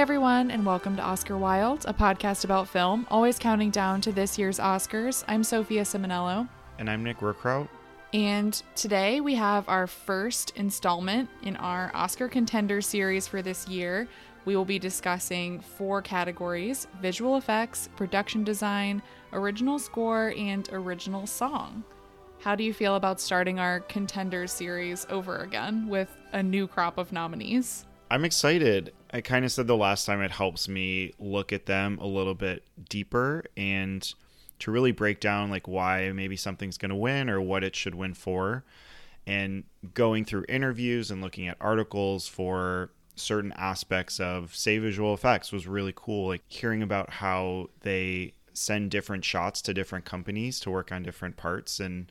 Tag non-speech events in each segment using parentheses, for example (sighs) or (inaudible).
Hi, everyone, and welcome to Oscar Wilde, a podcast about film, always counting down to this year's Oscars. I'm Sophia Simonello. And I'm Nick Rookrout. And today we have our first installment in our Oscar contender series for this year. We will be discussing four categories visual effects, production design, original score, and original song. How do you feel about starting our contenders series over again with a new crop of nominees? I'm excited. I kind of said the last time it helps me look at them a little bit deeper and to really break down like why maybe something's going to win or what it should win for and going through interviews and looking at articles for certain aspects of say visual effects was really cool like hearing about how they send different shots to different companies to work on different parts and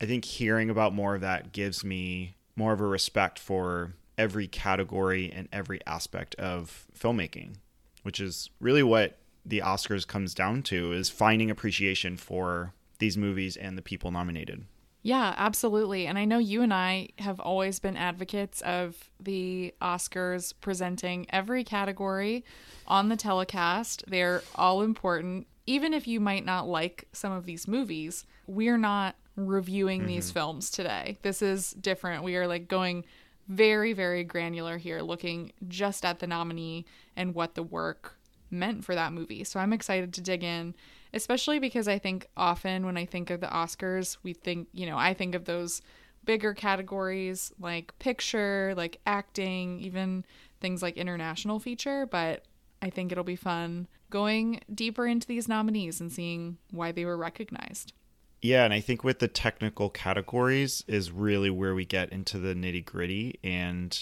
i think hearing about more of that gives me more of a respect for every category and every aspect of filmmaking which is really what the oscars comes down to is finding appreciation for these movies and the people nominated Yeah, absolutely. And I know you and I have always been advocates of the Oscars presenting every category on the telecast. They're all important. Even if you might not like some of these movies, we're not reviewing mm-hmm. these films today. This is different. We are like going very, very granular here, looking just at the nominee and what the work meant for that movie. So I'm excited to dig in, especially because I think often when I think of the Oscars, we think, you know, I think of those bigger categories like picture, like acting, even things like international feature, but I think it'll be fun going deeper into these nominees and seeing why they were recognized. Yeah, and I think with the technical categories is really where we get into the nitty gritty. And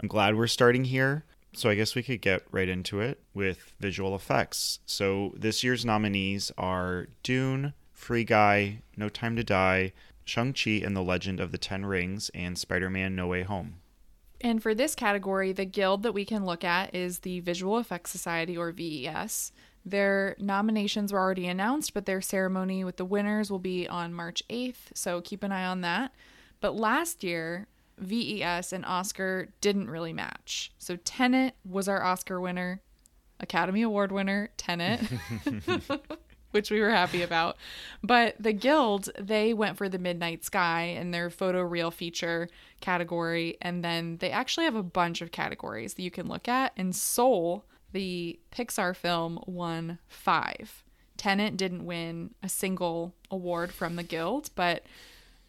I'm glad we're starting here. So I guess we could get right into it with visual effects. So this year's nominees are Dune, Free Guy, No Time to Die, Shang-Chi and the Legend of the Ten Rings, and Spider-Man No Way Home. And for this category, the guild that we can look at is the Visual Effects Society or VES. Their nominations were already announced, but their ceremony with the winners will be on March 8th, so keep an eye on that. But last year, VES and Oscar didn't really match. So Tenet was our Oscar winner, Academy Award winner, Tenet. (laughs) which we were happy about. But the Guild, they went for the Midnight Sky in their photoreal feature category. And then they actually have a bunch of categories that you can look at. And Soul, the Pixar film, won five. Tenet didn't win a single award from the Guild, but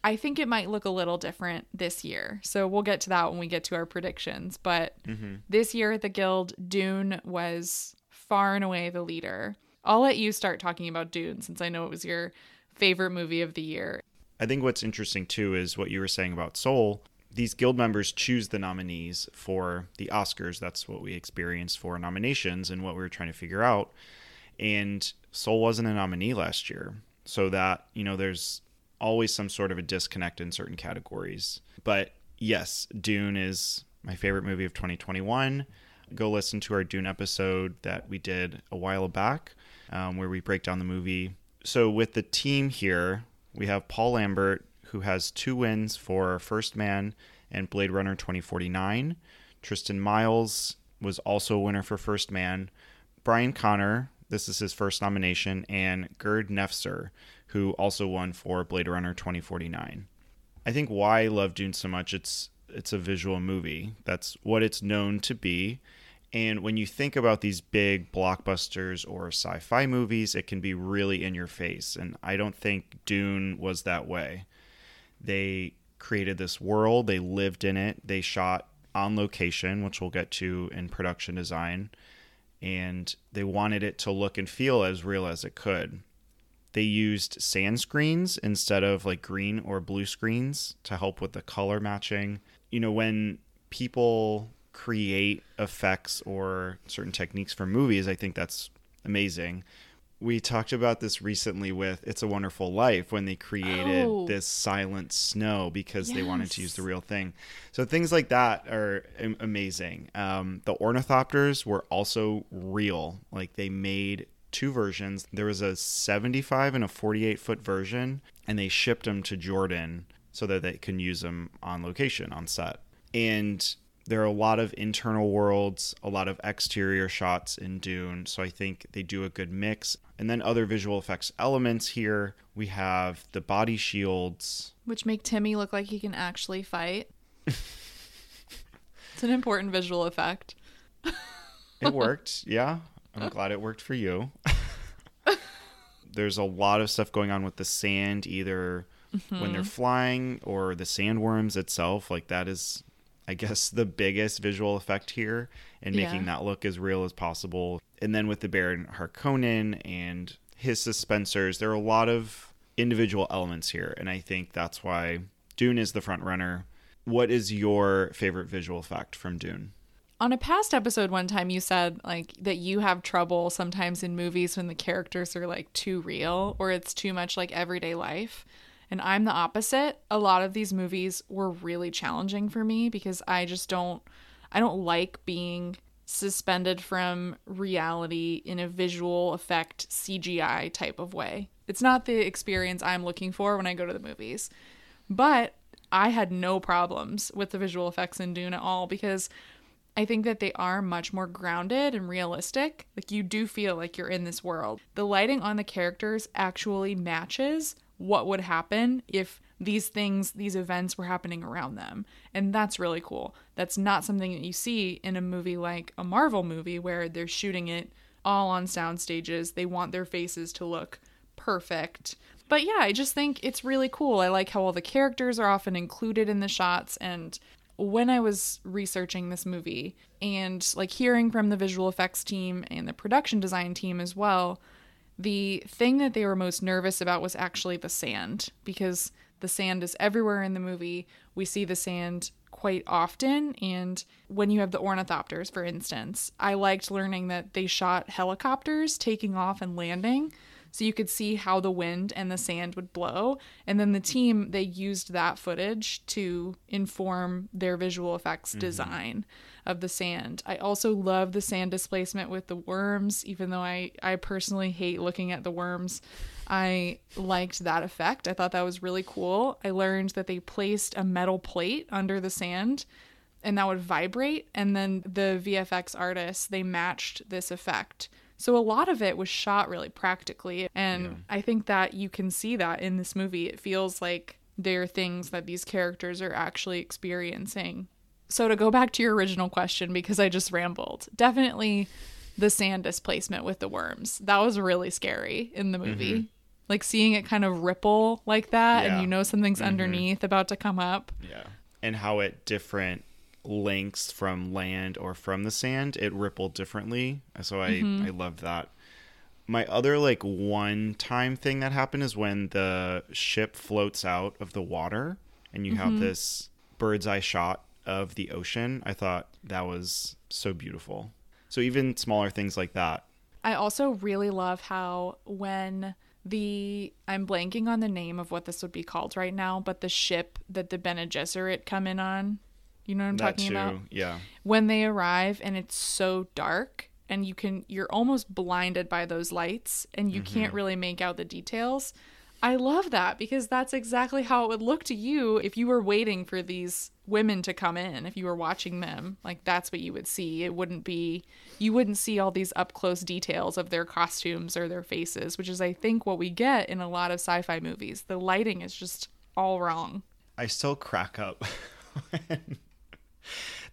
I think it might look a little different this year. So we'll get to that when we get to our predictions. But mm-hmm. this year at the Guild, Dune was far and away the leader. I'll let you start talking about Dune since I know it was your favorite movie of the year. I think what's interesting too is what you were saying about Soul. These guild members choose the nominees for the Oscars. That's what we experienced for nominations and what we were trying to figure out. And Soul wasn't a nominee last year. So that, you know, there's always some sort of a disconnect in certain categories. But yes, Dune is my favorite movie of 2021. Go listen to our Dune episode that we did a while back um, where we break down the movie. So, with the team here, we have Paul Lambert, who has two wins for First Man and Blade Runner 2049. Tristan Myles was also a winner for First Man. Brian Connor, this is his first nomination, and Gerd Nefzer, who also won for Blade Runner 2049. I think why I love Dune so much, it's it's a visual movie. That's what it's known to be. And when you think about these big blockbusters or sci fi movies, it can be really in your face. And I don't think Dune was that way. They created this world, they lived in it, they shot on location, which we'll get to in production design, and they wanted it to look and feel as real as it could. They used sand screens instead of like green or blue screens to help with the color matching. You know, when people create effects or certain techniques for movies, I think that's amazing. We talked about this recently with It's a Wonderful Life when they created Oh. this silent snow because they wanted to use the real thing. So things like that are amazing. Um, the ornithopters were also real. Like they made two versions. There was a 75 and a 48 foot version, and they shipped them to Jordan so that they can use them on location on set. And there are a lot of internal worlds, a lot of exterior shots in Dune, so I think they do a good mix. And then other visual effects elements here, we have the body shields, which make Timmy look like he can actually fight. it's an important visual effect. it (laughs) worked, yeah. I'm glad it worked for you. (laughs) There's a lot of stuff going on with the sand, either mm-hmm. when they're mm-hmm. flying or the sandworms itself. Like that is I guess, the biggest visual effect here and making yeah. that look as real as possible. And then with the Baron Harkonnen and his suspensors, there are a lot of individual elements here. And I think that's why Dune is the front runner. What is your favorite visual effect from Dune? On a past episode, one time you said like that you have trouble sometimes in movies when the characters are like too real or it's too much like everyday life. And I'm the opposite. A lot of these movies were really challenging for me because I just don't I don't like being suspended from reality in a visual effect CGI type of way. It's not the experience I'm looking for when I go to the movies. But I had no problems with the visual effects in Dune at all because I think that they are much more grounded and realistic. Like you do feel like you're in this world. The lighting on the characters actually matches what would happen if these things, these events were happening around them. And that's really cool. That's not something that you see in a movie like a Marvel movie where they're shooting it all on sound stages. They want their faces to look perfect. But yeah, I just think it's really cool. I like how all the characters are often included in the shots and when I was researching this movie and like hearing from the visual effects team and the production design team as well, the thing that they were most nervous about was actually the sand because the sand is everywhere in the movie. We see the sand quite often. And when you have the ornithopters, for instance, I liked learning that they shot helicopters taking off and landing so you could see how the wind and the sand would blow. And then the team, they used that footage to inform their visual effects mm-hmm. design of the sand. I also love the sand displacement with the worms, even though I, I personally hate looking at the worms. I liked that effect. I thought that was really cool. I learned that they placed a metal plate under the sand and that would vibrate. And then the VFX artists, they matched this effect so a lot of it was shot really practically. And yeah. I think that you can see that in this movie. It feels like there are things that these characters are actually experiencing. So to go back to your original question, because I just rambled, definitely the sand displacement with the worms. That was really scary in the movie. Mm-hmm. Like seeing it kind of ripple like that, yeah. and you know something's mm-hmm. underneath about to come up. Yeah. And how at different lengths from land or from the sand, it rippled differently. So I mm-hmm. I loved that. My other like one time thing that happened is when the ship floats out of the water and you mm-hmm. have this bird's eye shot of the ocean. I thought that was so beautiful. So even smaller things like that. I also really love how when the I'm blanking on the name of what this would be called right now, but the ship that the Bene Gesserit come in on you know what I'm that talking too, about? Yeah. When they arrive and it's so dark and you can you're almost blinded by those lights and you mm-hmm. can't really make out the details. I love that because that's exactly how it would look to you if you were waiting for these women to come in. If you were watching them, like that's what you would see. It wouldn't be you wouldn't see all these up close details of their costumes or their faces, which is I think what we get in a lot of sci-fi movies. The lighting is just all wrong. I still crack up (laughs) when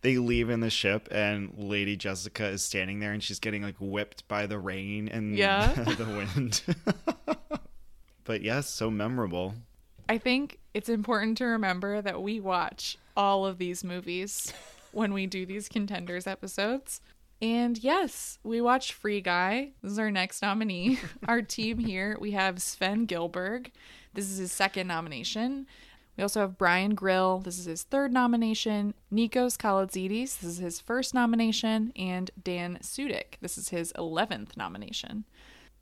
they leave in the ship and Lady Jessica is standing there and she's getting like whipped by the rain and yeah. (laughs) the wind. (laughs) but yes, so memorable. I think it's important to remember that we watch all of these movies when we do these contenders episodes. And yes, we watched Free Guy. This is our next nominee. (laughs) our team here, we have Swen Gillberg. This is his second nomination. We also have Bryan Grill. This is his third nomination. Nikos Kalaitzidis. This is his first nomination. And Dan Sudick. This is his 11th nomination.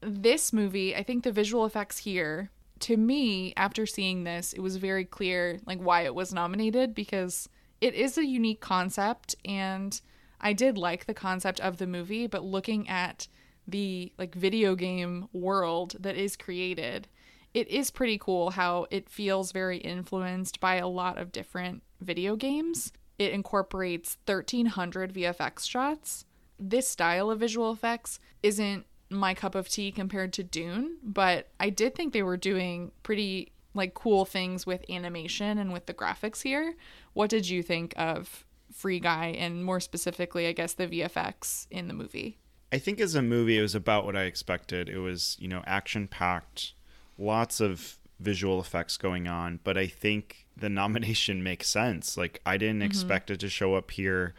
This movie, I think the visual effects here, to me, after seeing this, it was very clear like why it was nominated because it is a unique concept and I did like the concept of the movie, but looking at the like video game world that is created, it is pretty cool how it feels very influenced by a lot of different video games. it incorporates 1300 VFX shots. This style of visual effects isn't my cup of tea compared to Dune, but I did think they were doing pretty like cool things with animation and with the graphics here. What did you think of Free Guy and more specifically, I guess the VFX in the movie? I think as a movie it was about what I expected. It was, you know, action packed, lots of visual effects going on, but I think the nomination (laughs) makes sense. Like I didn't mm-hmm. expect it to show up here,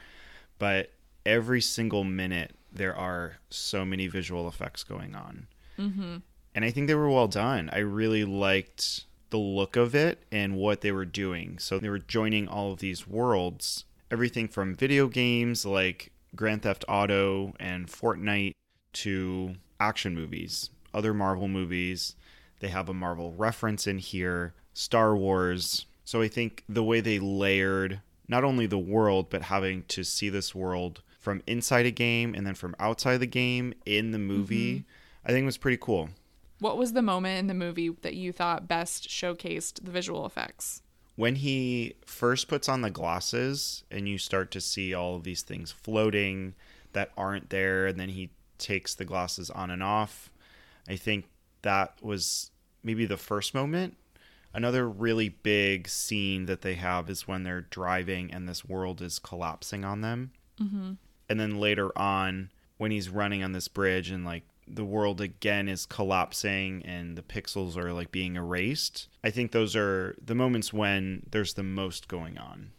but every single minute there are so many visual effects going on. Mm-hmm. And I think they were well done. I really liked the look of it and what they were doing. So they were joining all of these worlds, everything from video games like Grand Theft Auto and Fortnite to action movies, other Marvel movies. They have a Marvel reference in here, Star Wars. So I think the way they layered not only the world, but having to see this world from inside a game and then from outside the game in the movie, mm-hmm. I think was pretty cool. What was the moment in the movie that you thought best showcased the visual effects? When he first puts on the glasses and you start to see all of these things floating that aren't there, and then he takes the glasses on and off. I think that was maybe the first moment. Another really big scene that they have is when they're driving and this world is collapsing on them. Mm-hmm and then later on when he's running on this bridge and like the world again is collapsing and the pixels are like being erased. I think those are the moments when there's the most going on.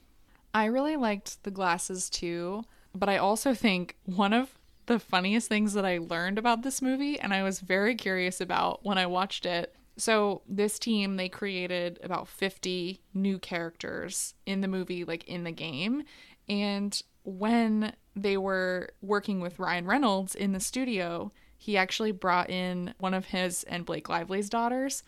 I really liked the glasses too, but I also think one of the funniest things that I learned about this movie and I was very curious about when I watched it. So, this team they created about 50 new characters in the movie like in the game, and when they were working with Ryan Reynolds in the studio, he actually brought in one of his and Blake Lively's daughters,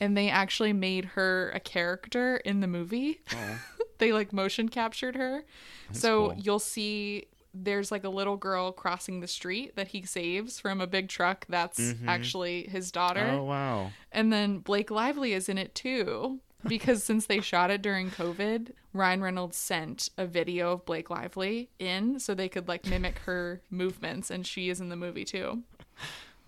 and they actually made her a character in the movie. Oh. (laughs) they like motion captured her. That's so cool. you'll see there's like a little girl crossing the street that he saves from a big truck that's mm-hmm. actually his daughter. Oh wow. And then Blake Lively is in it too because since they shot it during COVID, Ryan Reynolds sent a video of Blake Lively in so they could like mimic her (laughs) movements, and she is in the movie too.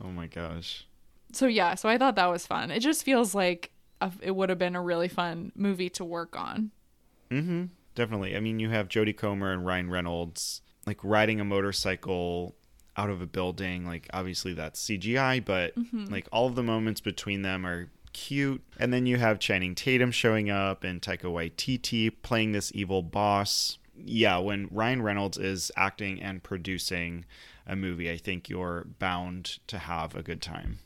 Oh my gosh. So yeah, so I thought that was fun. It just feels like a, it would have been a really fun movie to work on. Mm-hmm. Definitely. I mean, you have Jodie Comer and Ryan Reynolds like riding a motorcycle out of a building. Like obviously that's CGI, but mm-hmm. like all of the moments between them are cute. And then you have Channing Tatum showing up and Taika Waititi playing this evil boss. Yeah, when Ryan Reynolds is acting and producing a movie, I think you're bound to have a good time.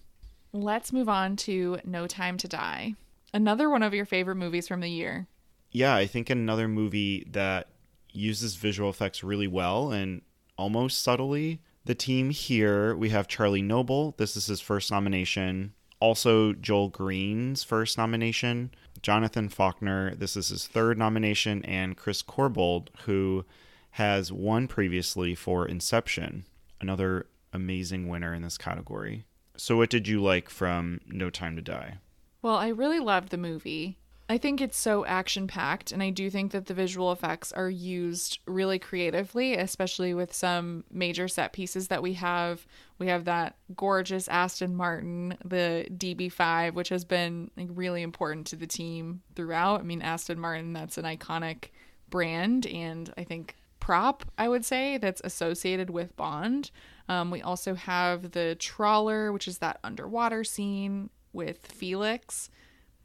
Let's move on to No Time to Die. Another one of your favorite movies from the year. Yeah, I think another movie that uses visual effects really well and almost subtly. The team here, we have Charlie Noble. This is his first nomination also Joel Green's first nomination. Jonathan Fawkner, this is his third nomination, and Chris Corbould, who has won previously for Inception, another amazing winner in this category. So, what did you like from No Time to Die? Well, I really loved the movie. I think it's so action packed, and I do think that the visual effects are used really creatively, especially with some major set pieces that we have. We have that gorgeous Aston Martin, the DB5, which has been like, really important to the team throughout. I mean, Aston Martin, that's an iconic brand, and I think prop, I would say, that's associated with Bond. Um, we also have the trawler, which is that underwater scene with Felix.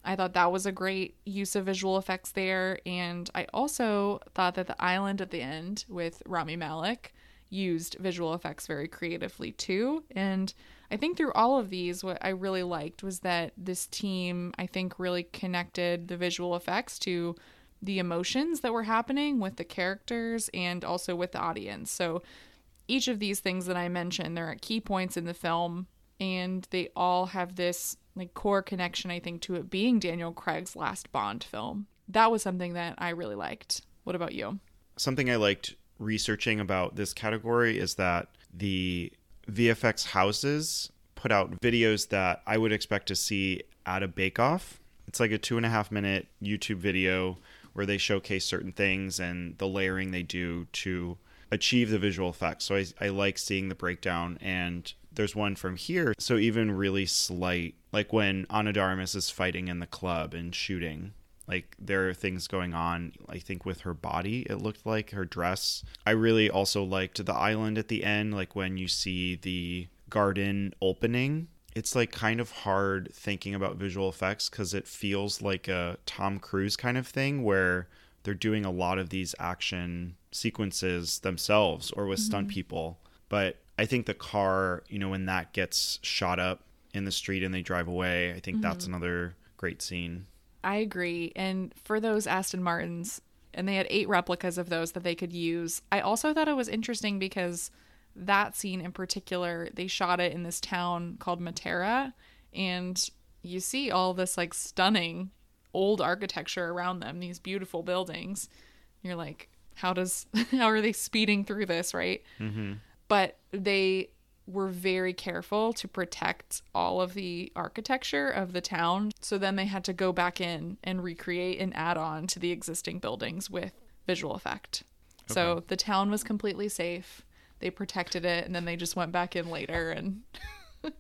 I thought that was a great use of visual effects there. And I also thought that the island at the end with Rami Malek used visual effects very creatively too. And I think through all of these, what I really liked was that this team, I think, really connected the visual effects to the emotions that were happening with the characters and also with the audience. So each of these things that I mentioned, they're at key points in the film and they all have this like core connection I think to it being Daniel Craig's last Bond film. That was something that I really liked. What about you? Something I liked researching about this category is that the VFX houses put out videos that I would expect to see at a bake off. It's like a two and a half minute YouTube video where they showcase certain things and the layering they do to achieve the visual effects. So I, I like seeing the breakdown and there's one from here. So even really slight, like when Ana de Armas is fighting in the club and shooting, like there are things going on. I think with her body, it looked like her dress. I really also liked the island at the end, like when you see the garden opening. It's like kind of hard thinking about visual effects because it feels like a Tom Cruise kind of thing where they're doing a lot of these action sequences themselves or with mm-hmm. stunt people. But I think the car, you know, when that gets shot up in the street and they drive away, I think mm-hmm. that's another great scene. I agree. And for those Aston Martins, and they had eight replicas of those that they could use. I also thought it was interesting because that scene in particular, they shot it in this town called Matera, and you see all this like stunning old architecture around them, these beautiful buildings. You're like, how does (laughs) how are they speeding through this, right? Mm-hmm. But they were very careful to protect all of the architecture of the town. So then they had to go back in and recreate and add on to the existing buildings with visual effect. Okay. So the town was completely safe. They protected it and then they just went back in later and (laughs)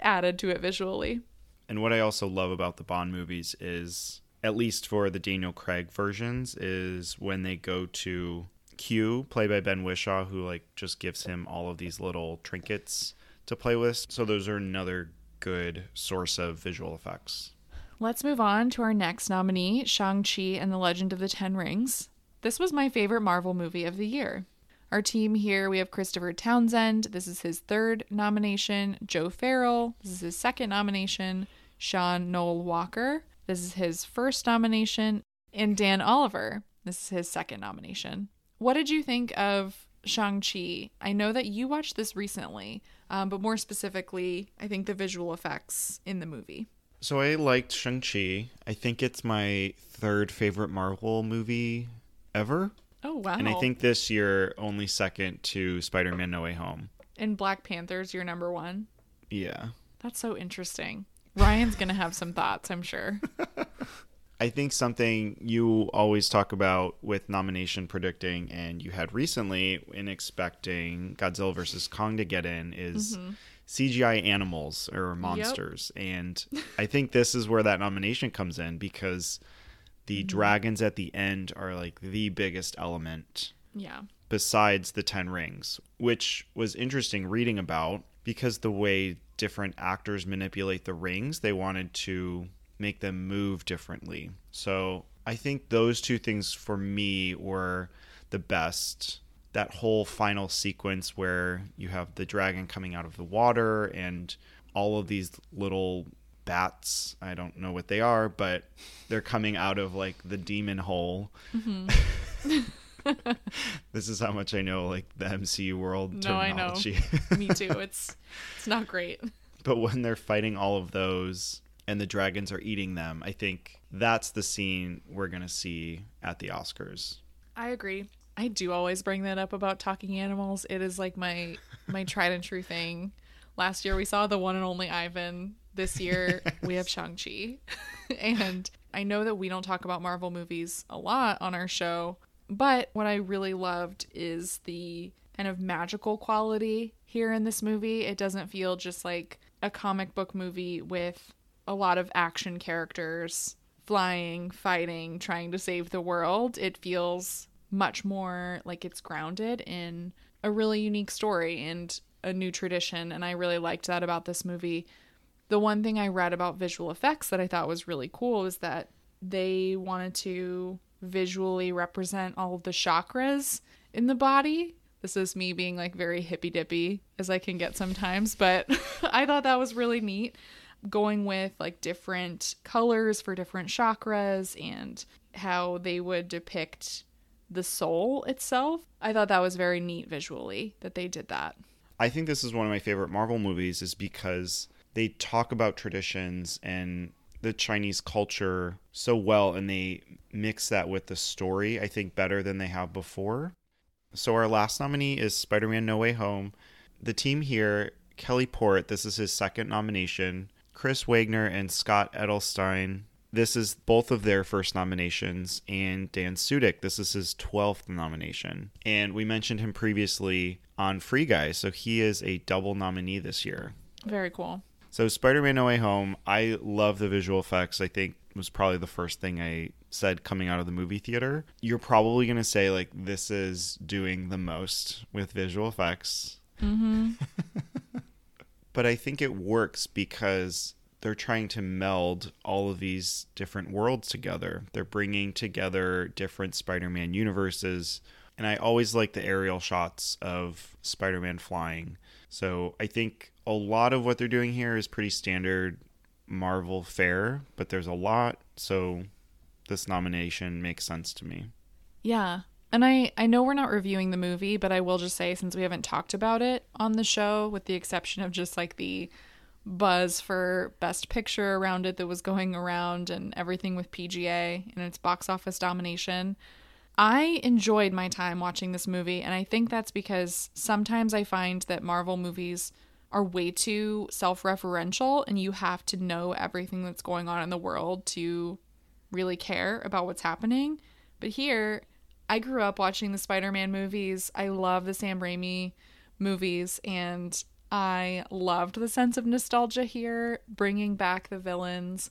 added to it visually. And what I also love about the Bond movies is at least for the Daniel Craig versions is when they go to Q, played by Ben Whishaw, who like just gives him all of these little trinkets to play with. So those are another good source of visual effects. Let's move on to our next nominee, Shang-Chi and the Legend of the Ten Rings. This was my favorite Marvel movie of the year. Our team here, we have Christopher Townsend. This is his third nomination. Joe Farrell. This is his second nomination. Sean Noel Walker. This is his first nomination. And Dan Oliver. This is his second nomination. What did you think of Shang-Chi? I know that you watched this recently, um, but more specifically, I think the visual effects in the movie. So I liked Shang-Chi. I think it's my third favorite Marvel movie ever. Oh, wow. And I think this year only second to Spider Man No Way Home. And Black Panther's your number one? Yeah. That's so interesting. Ryan's going to have some thoughts, I'm sure. (laughs) I think something you always talk about with nomination predicting, and you had recently in expecting Godzilla versus Kong to get in, is mm-hmm. CGI animals or monsters. Yep. And I think this is where that nomination comes in because the mm-hmm. dragons at the end are like the biggest element. Yeah. Besides the Ten Rings, which was interesting reading about because the way different actors manipulate the rings, they wanted to make them move differently. So I think those two things for me were the best. That whole final sequence where you have the dragon coming out of the water and all of these little bats. I don't know what they are, but they're coming out of like the demon hole. Mm-hmm. (laughs) this is how much I know like the MCU world no, terminology. I know. Me too. It's it's not great. (laughs) But when they're fighting all of those and the dragons are eating them. I think that's the scene we're going to see at the Oscars. I agree. I do always bring that up about talking animals. It is like my my tried and true thing. Last year we saw the one and only Ivan. This year (laughs) yes. we have Shang-Chi. (laughs) and I know that we don't talk about Marvel movies a lot on our show, but what I really loved is the kind of magical quality here in this movie. It doesn't feel just like a comic book movie with a lot of action characters flying, fighting, trying to save the world. It feels much more like it's grounded in a really unique story and a new tradition. And I really liked that about this movie. The one thing I read about visual effects that I thought was really cool is that they wanted to visually represent all of the chakras in the body. This is me being like very hippy dippy as I can get sometimes, but (laughs) I thought that was really neat going with like different colors for different chakras and how they would depict the soul itself. I thought that was very neat visually that they did that. I think this is one of my favorite Marvel movies is because they talk about traditions and the Chinese culture so well and they mix that with the story, I think, better than they have before. So, our last nominee is Spider Man No Way Home. The team here, Kelly Port, this is his second nomination. Chris Waegner and Scott Edelstein. this is both of their first nominations, and Dan Sudick, this is his 12th nomination. And we mentioned him previously on Free Guy, so he is a double nominee this year. Very cool. So, Spider Man No Way Home, I love the visual effects. I think was probably the first thing I said coming out of the movie theater. You're probably going to say, like, this is doing the most with visual effects. Mm-hmm. (laughs) but I think it works because they're trying to meld all of these different worlds together. They're bringing together different Spider Man universes. And I always like the aerial shots of Spider Man flying. So I think a lot of what they're doing here is pretty standard Marvel fare, but there's a lot. So this nomination makes sense to me. Yeah. And I, I know we're not reviewing the movie, but I will just say since we haven't talked about it on the show, with the exception of just like the buzz for best picture around it that was going around and everything with PGA and its box office domination. I enjoyed my time watching this movie, and I think that's because sometimes I find that Marvel movies are way too self referential, and you have to know everything that's going on in the world to really care about what's happening. But here, I grew up watching the Spider Man movies. I love the Sam Raimi movies, and I loved the sense of nostalgia here, bringing back the villains.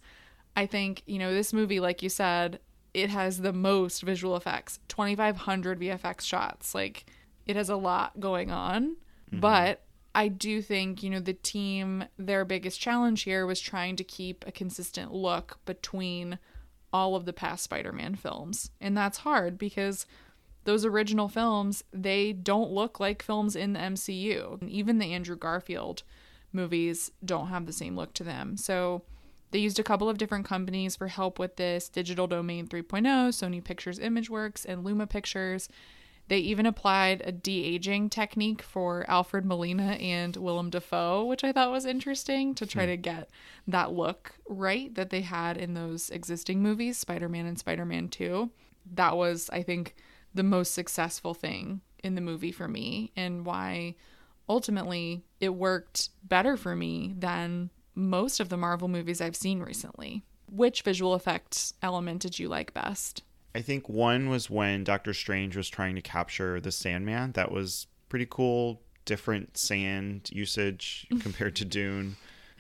I think, you know, this movie, like you said, it has the most visual effects 2,500 VFX shots. Like, it has a lot going on. Mm-hmm. But I do think, you know, the team, their biggest challenge here was trying to keep a consistent look between all of the past Spider Man films. And that's hard because those original films, they don't look like films in the MCU. And even the Andrew Garfield movies don't have the same look to them. So they used a couple of different companies for help with this Digital Domain 3.0, Sony Pictures Imageworks, and Luma Pictures. They even applied a de aging technique for Alfred Molina and Willem Dafoe, which I thought was interesting to try hmm. to get that look right that they had in those existing movies, Spider Man and Spider Man 2. That was, I think, the most successful thing in the movie for me and why ultimately it worked better for me than most of the Marvel movies I've seen recently. Which visual effect element did you like best? I think one was when Doctor Strange was trying to capture the Sandman. That was pretty cool. Different sand usage compared to (laughs) Dune.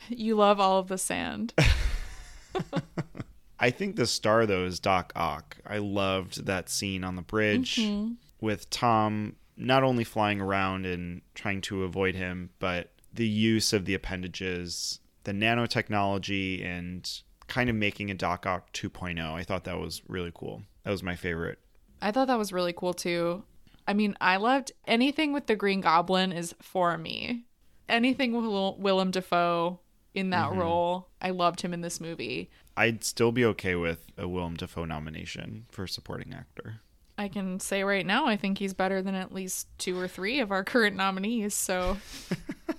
You love all of the sand. (laughs) I think the star though is Doc Ock. I loved that scene on the bridge mm-hmm. with Tom not only flying around and trying to avoid him, but the use of the appendages, the nanotechnology, and kind of making a Doc Ock 2.0. I thought that was really cool. That was my favorite. I thought that was really cool too. I mean, I loved anything with the Green Goblin is for me. Anything with Willem Dafoe in that mm-hmm. role, I loved him in this movie. I'd still be okay with a Willem Dafoe nomination for supporting actor. I can say right now, I think he's better than at least two or three of our current nominees. So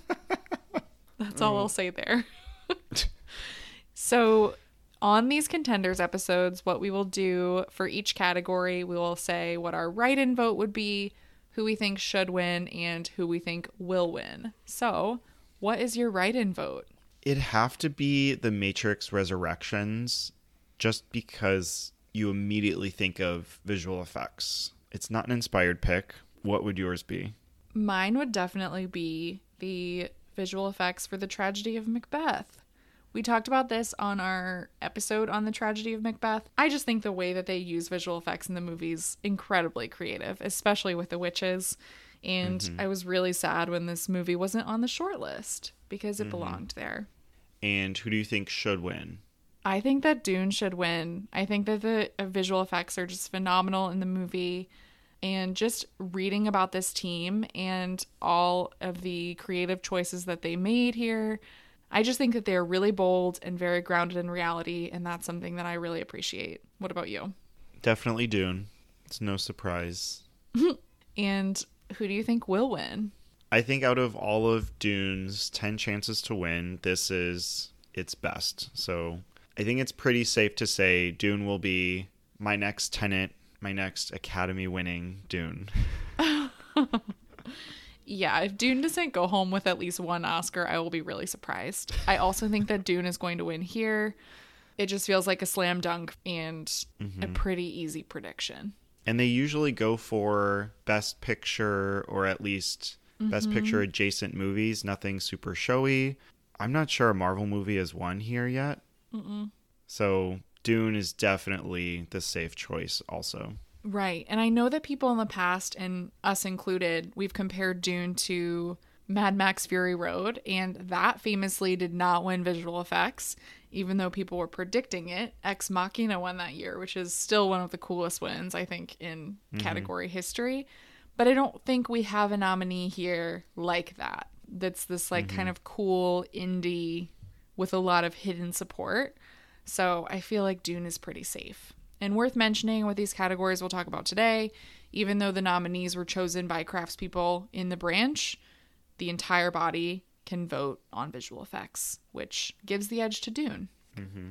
(laughs) that's all I'll say there. (laughs) so, on these contenders episodes, what we will do for each category, we will say what our write in vote would be, who we think should win, and who we think will win. So, what is your write in vote? it'd have to be the Matrix Resurrections just because you immediately think of visual effects. It's not an inspired pick. What would yours be? Mine would definitely be the visual effects for the tragedy of Macbeth. We talked about this on our episode on the tragedy of Macbeth. I just think the way that they use visual effects in the movies incredibly creative, especially with the witches. And mm-hmm. I was really sad when this movie wasn't on the short list because it mm-hmm. belonged there. And who do you think should win? I think that Dune should win. I think that the uh, visual effects are just phenomenal in the movie. And just reading about this team and all of the creative choices that they made here, I just think that they're really bold and very grounded in reality. And that's something that I really appreciate. What about you? Definitely Dune. It's no surprise. (laughs) and who do you think will win? I think out of all of Dune's 10 chances to win, this is its best. So I think it's pretty safe to say Dune will be my next Tenet, my next Academy winning Dune. (laughs) (laughs) yeah, if Dune doesn't go home with at least one Oscar, I will be really surprised. I also think that Dune is going to win here. it just feels like a slam dunk and Mm-hmm. a pretty easy prediction. And they usually go for best picture or at least best picture adjacent movies, nothing super showy. I'm not sure a Marvel movie has won here yet. So Dune is definitely the safe choice also. Right. And I know that people in the past, and us included, we've compared Dune to Mad Max Fury Road, and that famously did not win visual effects, even though people were predicting it. Ex Machina won that year, which is still one of the coolest wins, I think, in mm-hmm. category history. But I don't think we have a nominee here like that. That's this, like, mm-hmm. kind of cool indie with a lot of hidden support. So I feel like Dune is pretty safe. And worth mentioning with these categories we'll talk about today, even though the nominees were chosen by craftspeople in the branch, the entire body can vote on visual effects, which gives the edge to Dune. Mm-hmm.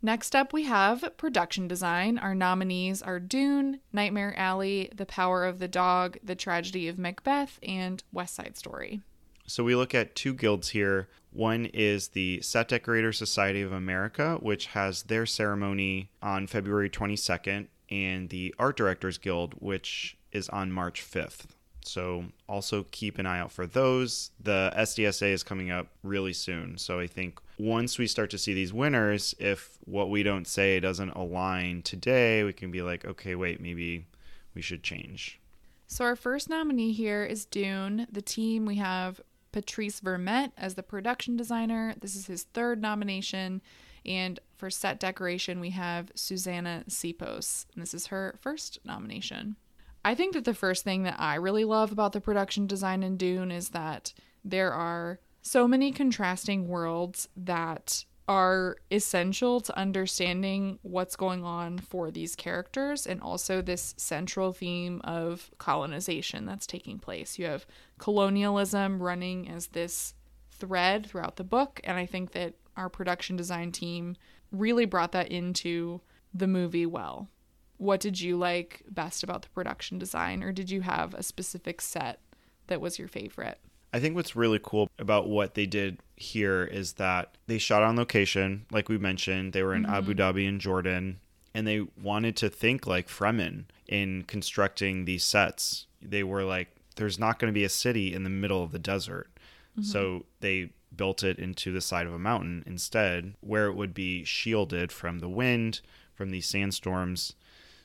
Next up, we have production design. Our nominees are Dune, Nightmare Alley, The Power of the Dog, The Tragedy of Macbeth, and West Side Story. So we look at two guilds here. One is the Set Decorator Society of America, which has their ceremony on February 22nd, and the Art Directors Guild, which is on March 5th. So also keep an eye out for those. The SDSA is coming up really soon. So I think once we start to see these winners, if what we don't say doesn't align today, we can be like, okay, wait, maybe we should change. So our first nominee here is Dune. The team we have Patrice Vermette as the production designer. This is his third nomination. And for set decoration, we have Zsuzsanna Sipos. And this is her first nomination. I think that the first thing that I really love about the production design in Dune is that there are so many contrasting worlds that are essential to understanding what's going on for these characters and also this central theme of colonization that's taking place. You have colonialism running as this thread throughout the book, and I think that our production design team really brought that into the movie well. What did you like best about the production design, or did you have a specific set that was your favorite? I think what's really cool about what they did here is that they shot on location, like we mentioned. They were in Abu mm-hmm. Dhabi and Jordan, and they wanted to think like Fremen in constructing these sets. They were like, there's not going to be a city in the middle of the desert. Mm-hmm. So they built it into the side of a mountain instead, where it would be shielded from the wind, from these sandstorms.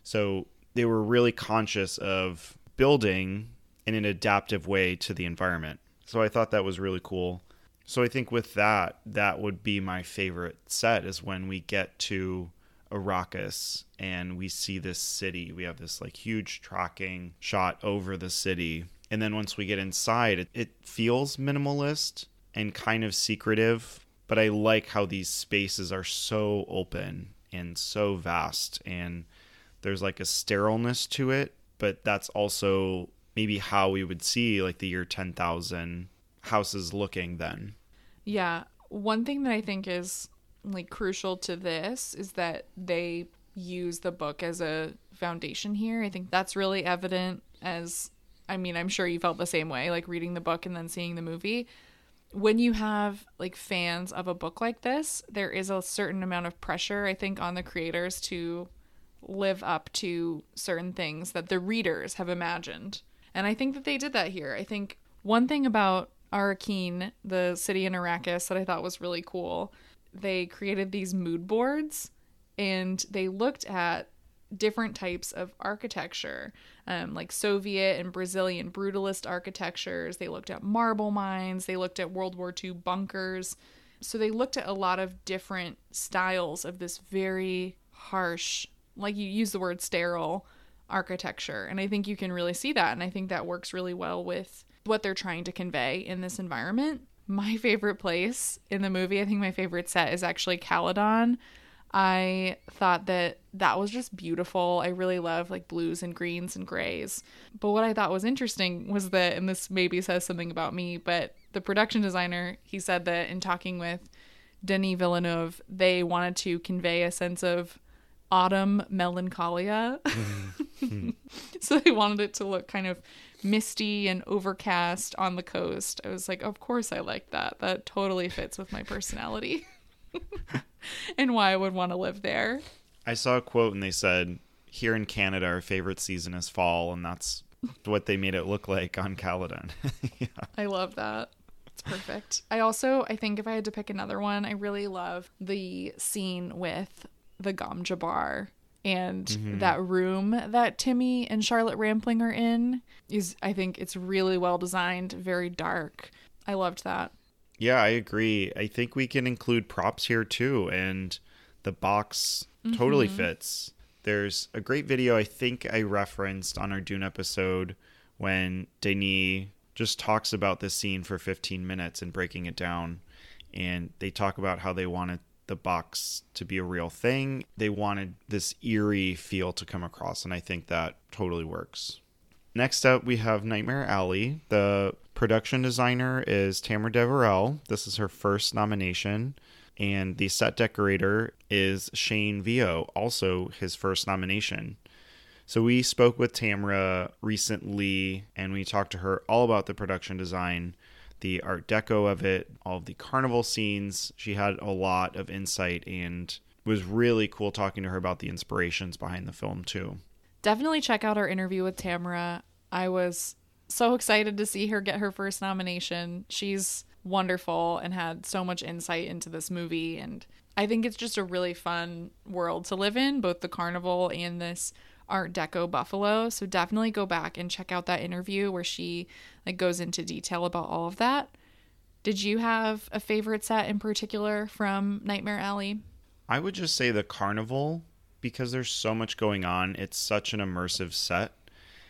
So they were really conscious of building in an adaptive way to the environment. So I thought that was really cool. So I think with that, that would be my favorite set is when we get to Arrakis and we see this city. We have this like huge tracking shot over the city. And then once we get inside, it, it feels minimalist and kind of secretive. But I like how these spaces are so open and so vast. And there's like a sterileness to it. But that's also maybe how we would see like the year 10,000 houses looking then. Yeah. One thing that I think is like crucial to this is that they use the book as a foundation here. I think that's really evident as I mean, I'm sure you felt the same way like reading the book and then seeing the movie. When you have like fans of a book like this, there is a certain amount of pressure I think on the creators to live up to certain things that the readers have imagined. And I think that they did that here. I think one thing about Arrakeen, the city in Arrakis, that I thought was really cool, they created these mood boards and they looked at different types of architecture, um, like Soviet and Brazilian brutalist architectures. They looked at marble mines, they looked at World War II bunkers. So they looked at a lot of different styles of this very harsh, like you use the word sterile architecture. And I think you can really see that. And I think that works really well with what they're trying to convey in this environment. My (laughs) favorite place in the movie, I think my favorite set is actually Caladan. I thought that that was just beautiful. I really love like blues and greens and grays. But what I thought was interesting was that, and this maybe says something about me, but the production designer, he said that in talking with Denis Villeneuve, they wanted to convey a sense of autumn melancholia. Mm-hmm. (laughs) Hmm. (laughs) so they wanted it to look kind of misty and overcast on the coast. I was like, of course I like that. That totally fits with my personality. (laughs) (laughs) and why I would want to live there. I saw a quote and they said, "Here in Canada, our favorite season is fall," and that's what they made it look like on Caladan. yeah. I love that. It's perfect. I also, I think if I had to pick another one, I really love the scene with the Gom Jabbar and Mm-hmm. that room that Timmy and Charlotte Rampling are in is I think it's really well designed, very dark. I loved that. Yeah, I agree. I think we can include props here too, and the box totally fits. There's a great video I think I referenced on our Dune episode when Denis just talks about this scene for 15 minutes and breaking it down. And they talk about how they wanted the box to be a real thing. They wanted this eerie feel to come across, and I think that totally works. Next up, we have Nightmare Alley. The production designer is Tamara Deverell. This is her first nomination. And the set decorator is Shane Vieau, also his first nomination. So we spoke with Tamara recently and we talked to her all about the production design, the art deco of it, all of the carnival scenes. She had a lot of insight and was really cool talking to her about the inspirations behind the film too. Definitely check out our interview with Tamara. I was so excited to see her get her first nomination. She's wonderful and had so much insight into this movie and I think it's just a really fun world to live in, both the carnival and this art deco buffalo. So definitely go back and check out that interview where she like goes into detail about all of that. Did you have a favorite set in particular from Nightmare Alley? I would just say the carnival because there's so much going on. It's such an immersive set.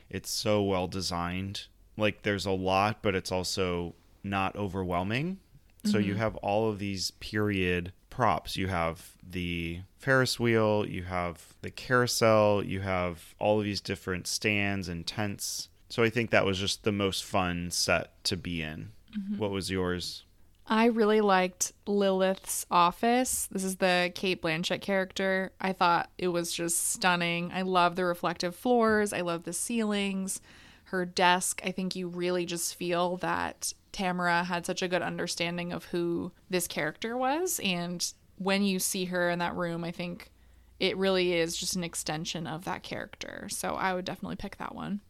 It's so well designed. Like there's a lot, but it's also not overwhelming. So you mm-hmm. have all of these period props. You have the Ferris wheel, you have the carousel, you have all of these different stands and tents. So I think that was just the most fun set to be in. Mm-hmm. What was yours? I really liked Lilith's office. This is the Cate Blanchett character. I thought it was just stunning. I love the reflective floors. I love the ceilings. Her desk, I think you really just feel that Tamara had such a good understanding of who this character was. And when you see her in that room, I think it really is just an extension of that character. So I would definitely pick that one.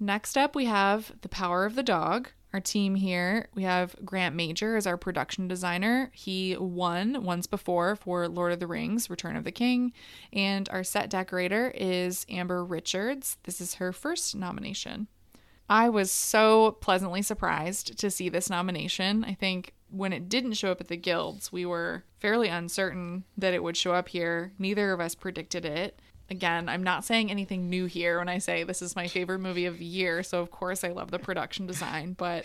Next up, we have The Power of the Dog. Our team here, we have Grant Major as our production designer. He won once before for Lord of the Rings, Return of the King. And our set decorator is Amber Richards. This is her first nomination. I was so pleasantly surprised to see this nomination. I think when it didn't show up at the guilds, we were fairly uncertain that it would show up here. Neither of us predicted it. Again, I'm not saying anything new here when I say this is my favorite movie of the year, so of course I love the production design, but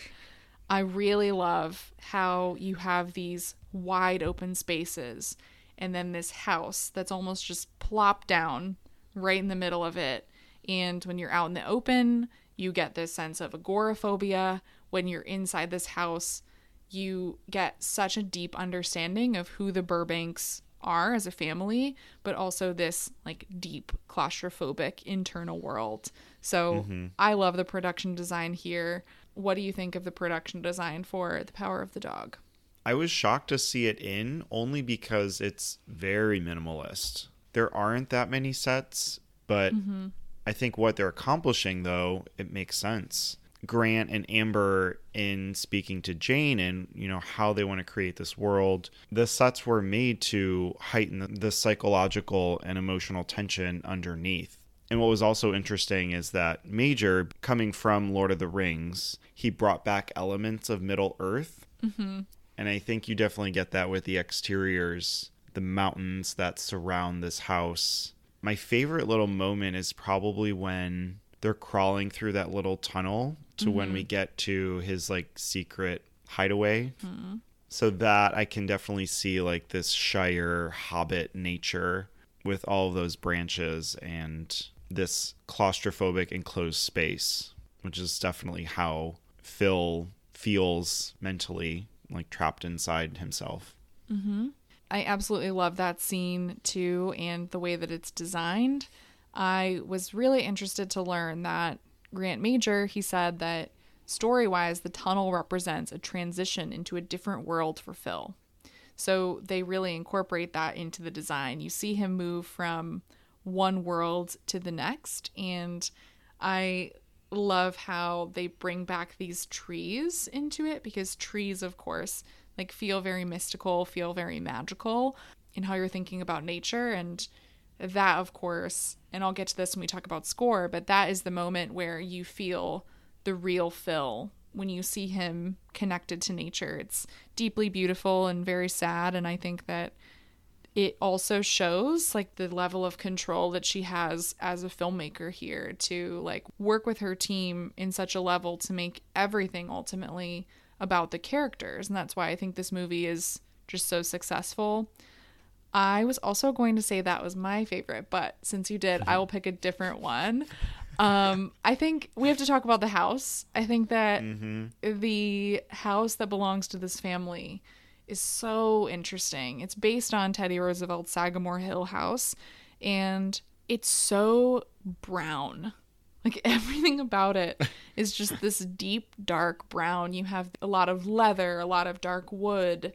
I really love how you have these wide open spaces and then this house that's almost just plopped down right in the middle of it. And when you're out in the open, you get this sense of agoraphobia. When you're inside this house, you get such a deep understanding of who the Burbanks are as a family, but also this like deep claustrophobic internal world. So mm-hmm. I love the production design here. What do you think of the production design for The Power of the Dog? I was shocked to see it in only because it's very minimalist. There aren't that many sets, but mm-hmm. I think what they're accomplishing though, it makes sense. Grant and Amber in speaking to Jane and you know how they want to create this world. The sets were made to heighten the, the psychological and emotional tension underneath. And what was also interesting is that Major, coming from Lord of the Rings, he brought back elements of Middle Earth. Mm-hmm. And I think you definitely get that with the exteriors, the mountains that surround this house. My favorite little moment is probably when they're crawling through that little tunnel to when we mm-hmm. get to his like secret hideaway. Mm-hmm. So that I can definitely see like this Shire hobbit nature with all of those branches and this claustrophobic enclosed space, which is definitely how Phil feels mentally like trapped inside himself. Mm-hmm. I absolutely love that scene too and the way that it's designed. I was really interested to learn that Grant Major, he said that story wise, the tunnel represents a transition into a different world for Phil. So they really incorporate that into the design. You see him move from one world to the next. And I love how they bring back these trees into it because trees, of course, like feel very mystical, feel very magical in how you're thinking about nature. And that, of course, and I'll get to this when we talk about score, but that is the moment where you feel the real Phil when you see him connected to nature. It's deeply beautiful and very sad. And I think that it also shows like the level of control that she has as a filmmaker here to like work with her team in such a level to make everything ultimately about the characters. And that's why I think this movie is just so successful. I was also going to say that was my favorite, but since you did, I will pick a different one. Um, (laughs) I think we have to talk about the house. I think that mm-hmm. the house that belongs to this family is so interesting. It's based on Teddy Roosevelt's Sagamore Hill house, and it's so brown. Like (laughs) everything about it is just this deep, dark brown. You have a lot of leather, a lot of dark wood.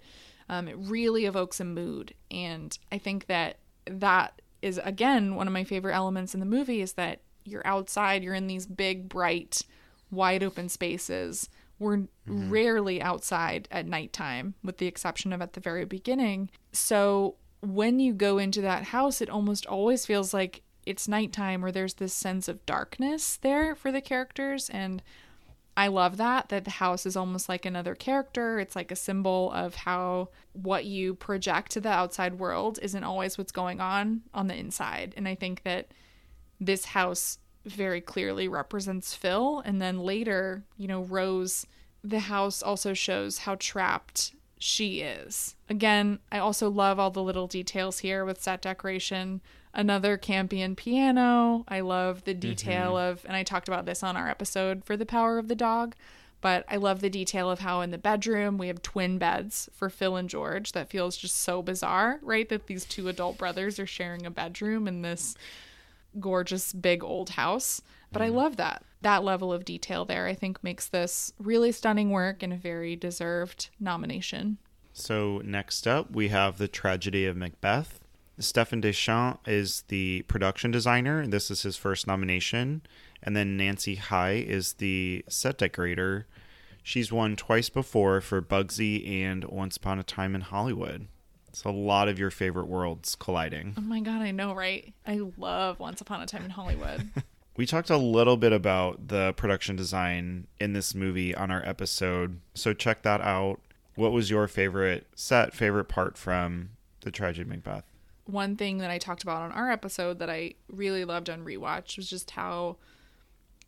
Um, it really evokes a mood. And I think that that is, again, one of my favorite elements in the movie is that you're outside, you're in these big, bright, wide open spaces. We're mm-hmm. rarely outside at nighttime, with the exception of at the very beginning. So when you go into that house, it almost always feels like it's nighttime or there's this sense of darkness there for the characters. And I love that, that the house is almost like another character. It's like a symbol of how what you project to the outside world isn't always what's going on on the inside. And I think that this house very clearly represents Phil. And then later, you know, Rose, the house also shows how trapped she is. Again, I also love all the little details here with set decoration. Another Campion piano. I love the detail mm-hmm. of, and I talked about this on our episode for The Power of the Dog, but I love the detail of how in the bedroom we have twin beds for Phil and George. That feels just so bizarre, right? That these two adult brothers are sharing a bedroom in this gorgeous big old house. But I mm. love that. That level of detail there, I think, makes this really stunning work and a very deserved nomination. So, next up, we have The Tragedy of Macbeth. Stefan Dechant is the production designer. This is his first nomination. And then Nancy Haigh is the set decorator. She's won twice before for Bugsy and Once Upon a Time in Hollywood. It's a lot of your favorite worlds colliding. Oh my god, I know, right? I love Once Upon a Time in Hollywood. (laughs) we talked a little bit about the production design in this movie on our episode, so check that out. What was your favorite set, favorite part from The Tragedy Macbeth? One thing that I talked about on our episode that I really loved on rewatch was just how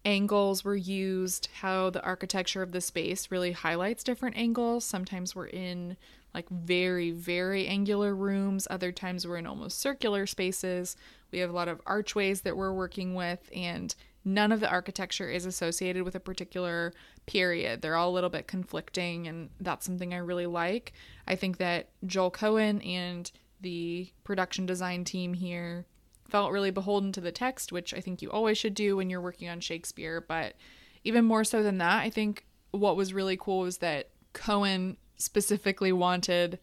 angles were used, how the architecture of the space really highlights different angles. Sometimes we're in like very, very angular rooms. Other times we're in almost circular spaces. We have a lot of archways that we're working with, and none of the architecture is associated with a particular period. They're all a little bit conflicting, and that's something I really like. I think that Joel Coen and the production design team here felt really beholden to the text, which I think you always should do when you're working on Shakespeare. But even more so than that, I think what was really cool was that Coen specifically wanted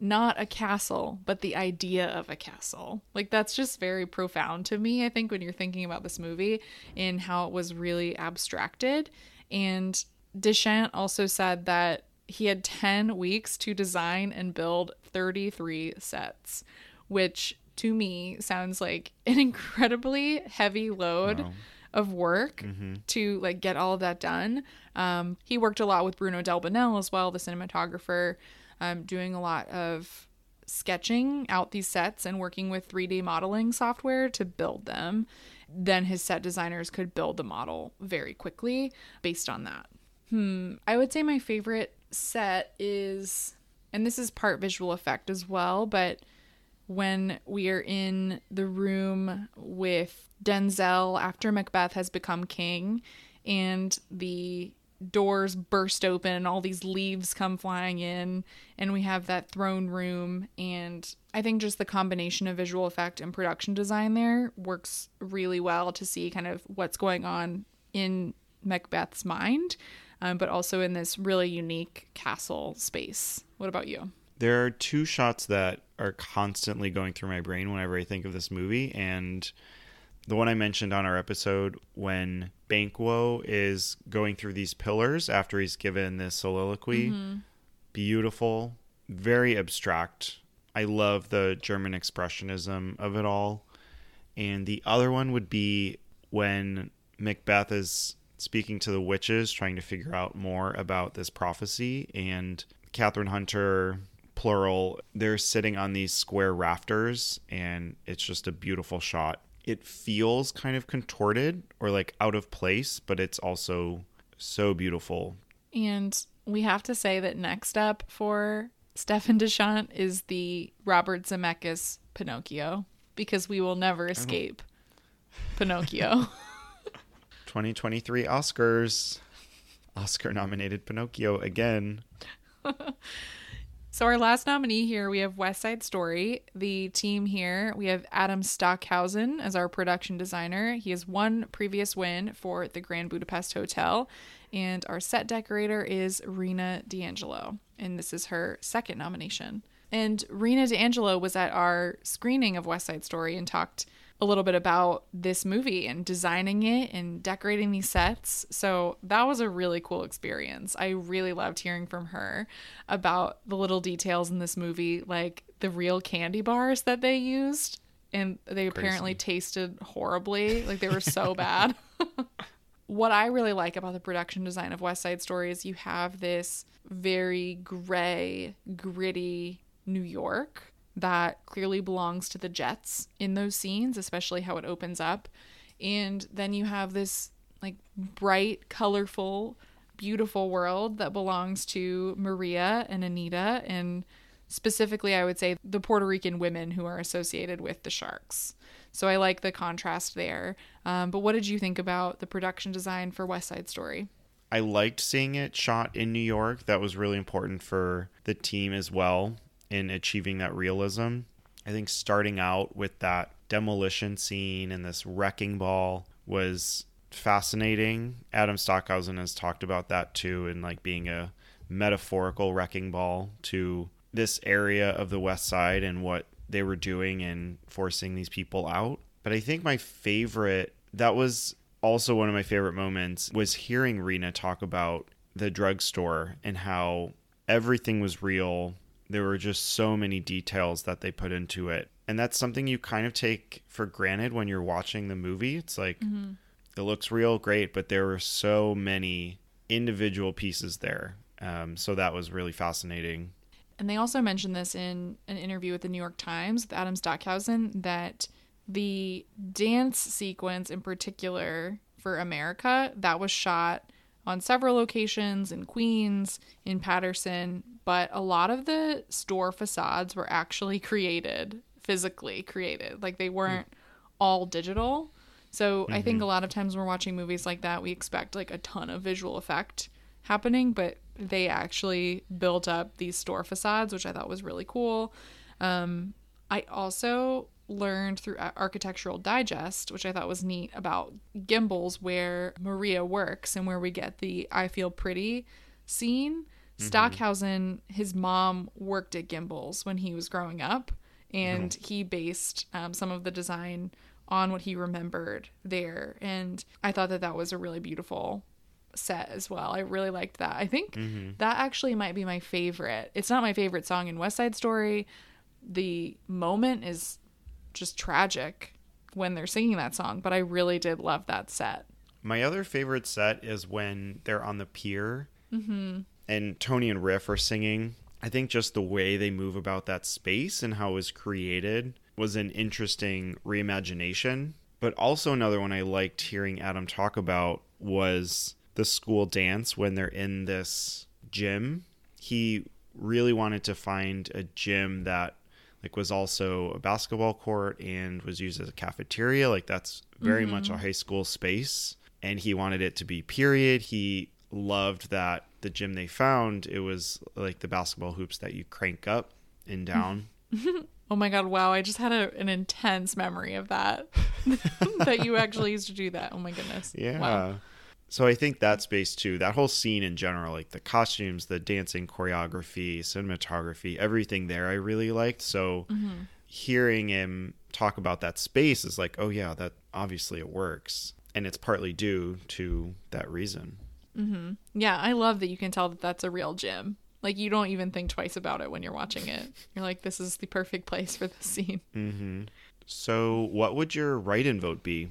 not a castle, but the idea of a castle. Like, that's just very profound to me, I think, when you're thinking about this movie and how it was really abstracted. And Dechant also said that he had 10 weeks to design and build 33 sets, which to me sounds like an incredibly heavy load. Wow of work mm-hmm. to like get all of that done. Um, he worked a lot with Bruno Delbonnel as well, the cinematographer, um, doing a lot of sketching out these sets and working with 3D modeling software to build them. Then his set designers could build the model very quickly based on that. Hmm, I would say my favorite set is, and this is part visual effect as well, but when we are in the room with Denzel after Macbeth has become king and the doors burst open and all these leaves come flying in and we have that throne room and I think just the combination of visual effect and production design there works really well to see kind of what's going on in Macbeth's mind um, but also in this really unique castle space. What about you? There are two shots that are constantly going through my brain whenever I think of this movie, and the one I mentioned on our episode when Banquo is going through these pillars after he's given this soliloquy. Beautiful, very abstract. I love the German expressionism of it all. And the other one would be when Macbeth is speaking to the witches, trying to figure out more about this prophecy. And Kathryn Hunter, plural, they're sitting on these square rafters, and it's just a beautiful shot. It feels kind of contorted or like out of place, but it's also so beautiful. And we have to say that next up for Stefan Dechant is the Robert Zemeckis Pinocchio because we will never escape Pinocchio. (laughs) 2023 Oscars. Oscar nominated Pinocchio again. (laughs) So our last nominee here, we have West Side Story. The team here, we have Adam Stockhausen as our production designer. He has one previous win for the Grand Budapest Hotel, and our set decorator is Rena DeAngelo, and this is her second nomination. And Rena DeAngelo was at our screening of West Side Story and talked a little bit about this movie and designing it and decorating these sets. So that was a really cool experience. I really loved hearing from her about the little details in this movie, like the real candy bars that they used. And they apparently tasted horribly. Like they were so (laughs) bad. what I really like about the production design of West Side Story is you have this very gray, gritty New York that clearly belongs to the Jets in those scenes, especially how it opens up. And then you have this like bright, colorful, beautiful world that belongs to Maria and Anita, and specifically, I would say the Puerto Rican women who are associated with the sharks. So I like the contrast there. Um, but what did you think about the production design for West Side Story? I liked seeing it shot in New York. That was really important for the team as well in achieving that realism. I think starting out with that demolition scene and this wrecking ball was fascinating. Adam Stockhausen has talked about that too, and like being a metaphorical wrecking ball to this area of the West Side and what they were doing and forcing these people out. But I think my favorite, that was also one of my favorite moments, was hearing Rena talk about the drugstore and how everything was real there were just so many details that they put into it. And that's something you kind of take for granted when you're watching the movie. It's like, mm-hmm. it looks real, great, but there were so many individual pieces there. Um, so that was really fascinating. And they also mentioned this in an interview with the New York Times with Adam Stockhausen that the dance sequence in particular for America that was shot on several locations in Queens, in Paterson, but a lot of the store facades were actually (laughs) created, physically created. Like they weren't all digital. So mm-hmm. I think mm-hmm. a lot of times when we're watching movies like that, we expect like a ton of visual effect happening, but they actually built up these store facades, which I thought was really cool. Um, I also learned through Architectural Digest, which I thought was neat about Gimbels, where Maria works and where we get the I Feel Pretty scene. Mm-hmm. Stockhausen, his mom worked at Gimbels when he was growing up, and mm-hmm. he based um, some of the design on what he remembered there. And I thought that that was a really beautiful set as well. I really liked that. I think mm-hmm. that actually might be my favorite. It's not my favorite song in West Side Story. The moment is just tragic when they're singing that song, but I really did love that set. My other favorite set is when they're on the pier mm-hmm and Tony and Riff are singing. I think just the way they move about that space and how it was created was an interesting reimagination. But also, another one I liked hearing Adam talk about was the school dance when they're in this gym. He really wanted to find a gym that like was also a basketball court and was used as a cafeteria like that's very mm-hmm. much a high school space and he wanted it to be period he loved that the gym they found, it was like the basketball hoops that you crank up and (laughs) down. oh my god, wow, I just had a, an intense memory of that. (laughs) that you actually used to do that. Oh my goodness. Yeah. Wow. So I think that space too, that whole scene in general, like the costumes, the dancing choreography, cinematography, everything there I really liked. So Mm-hmm. hearing him talk about that space is like, oh yeah, that obviously it works. And it's partly due to that reason. Yeah, I love that you can tell that that's a real gym. Like you don't even think twice about it when you're watching it. You're like, this is the perfect place for this scene. So what would your write in vote be?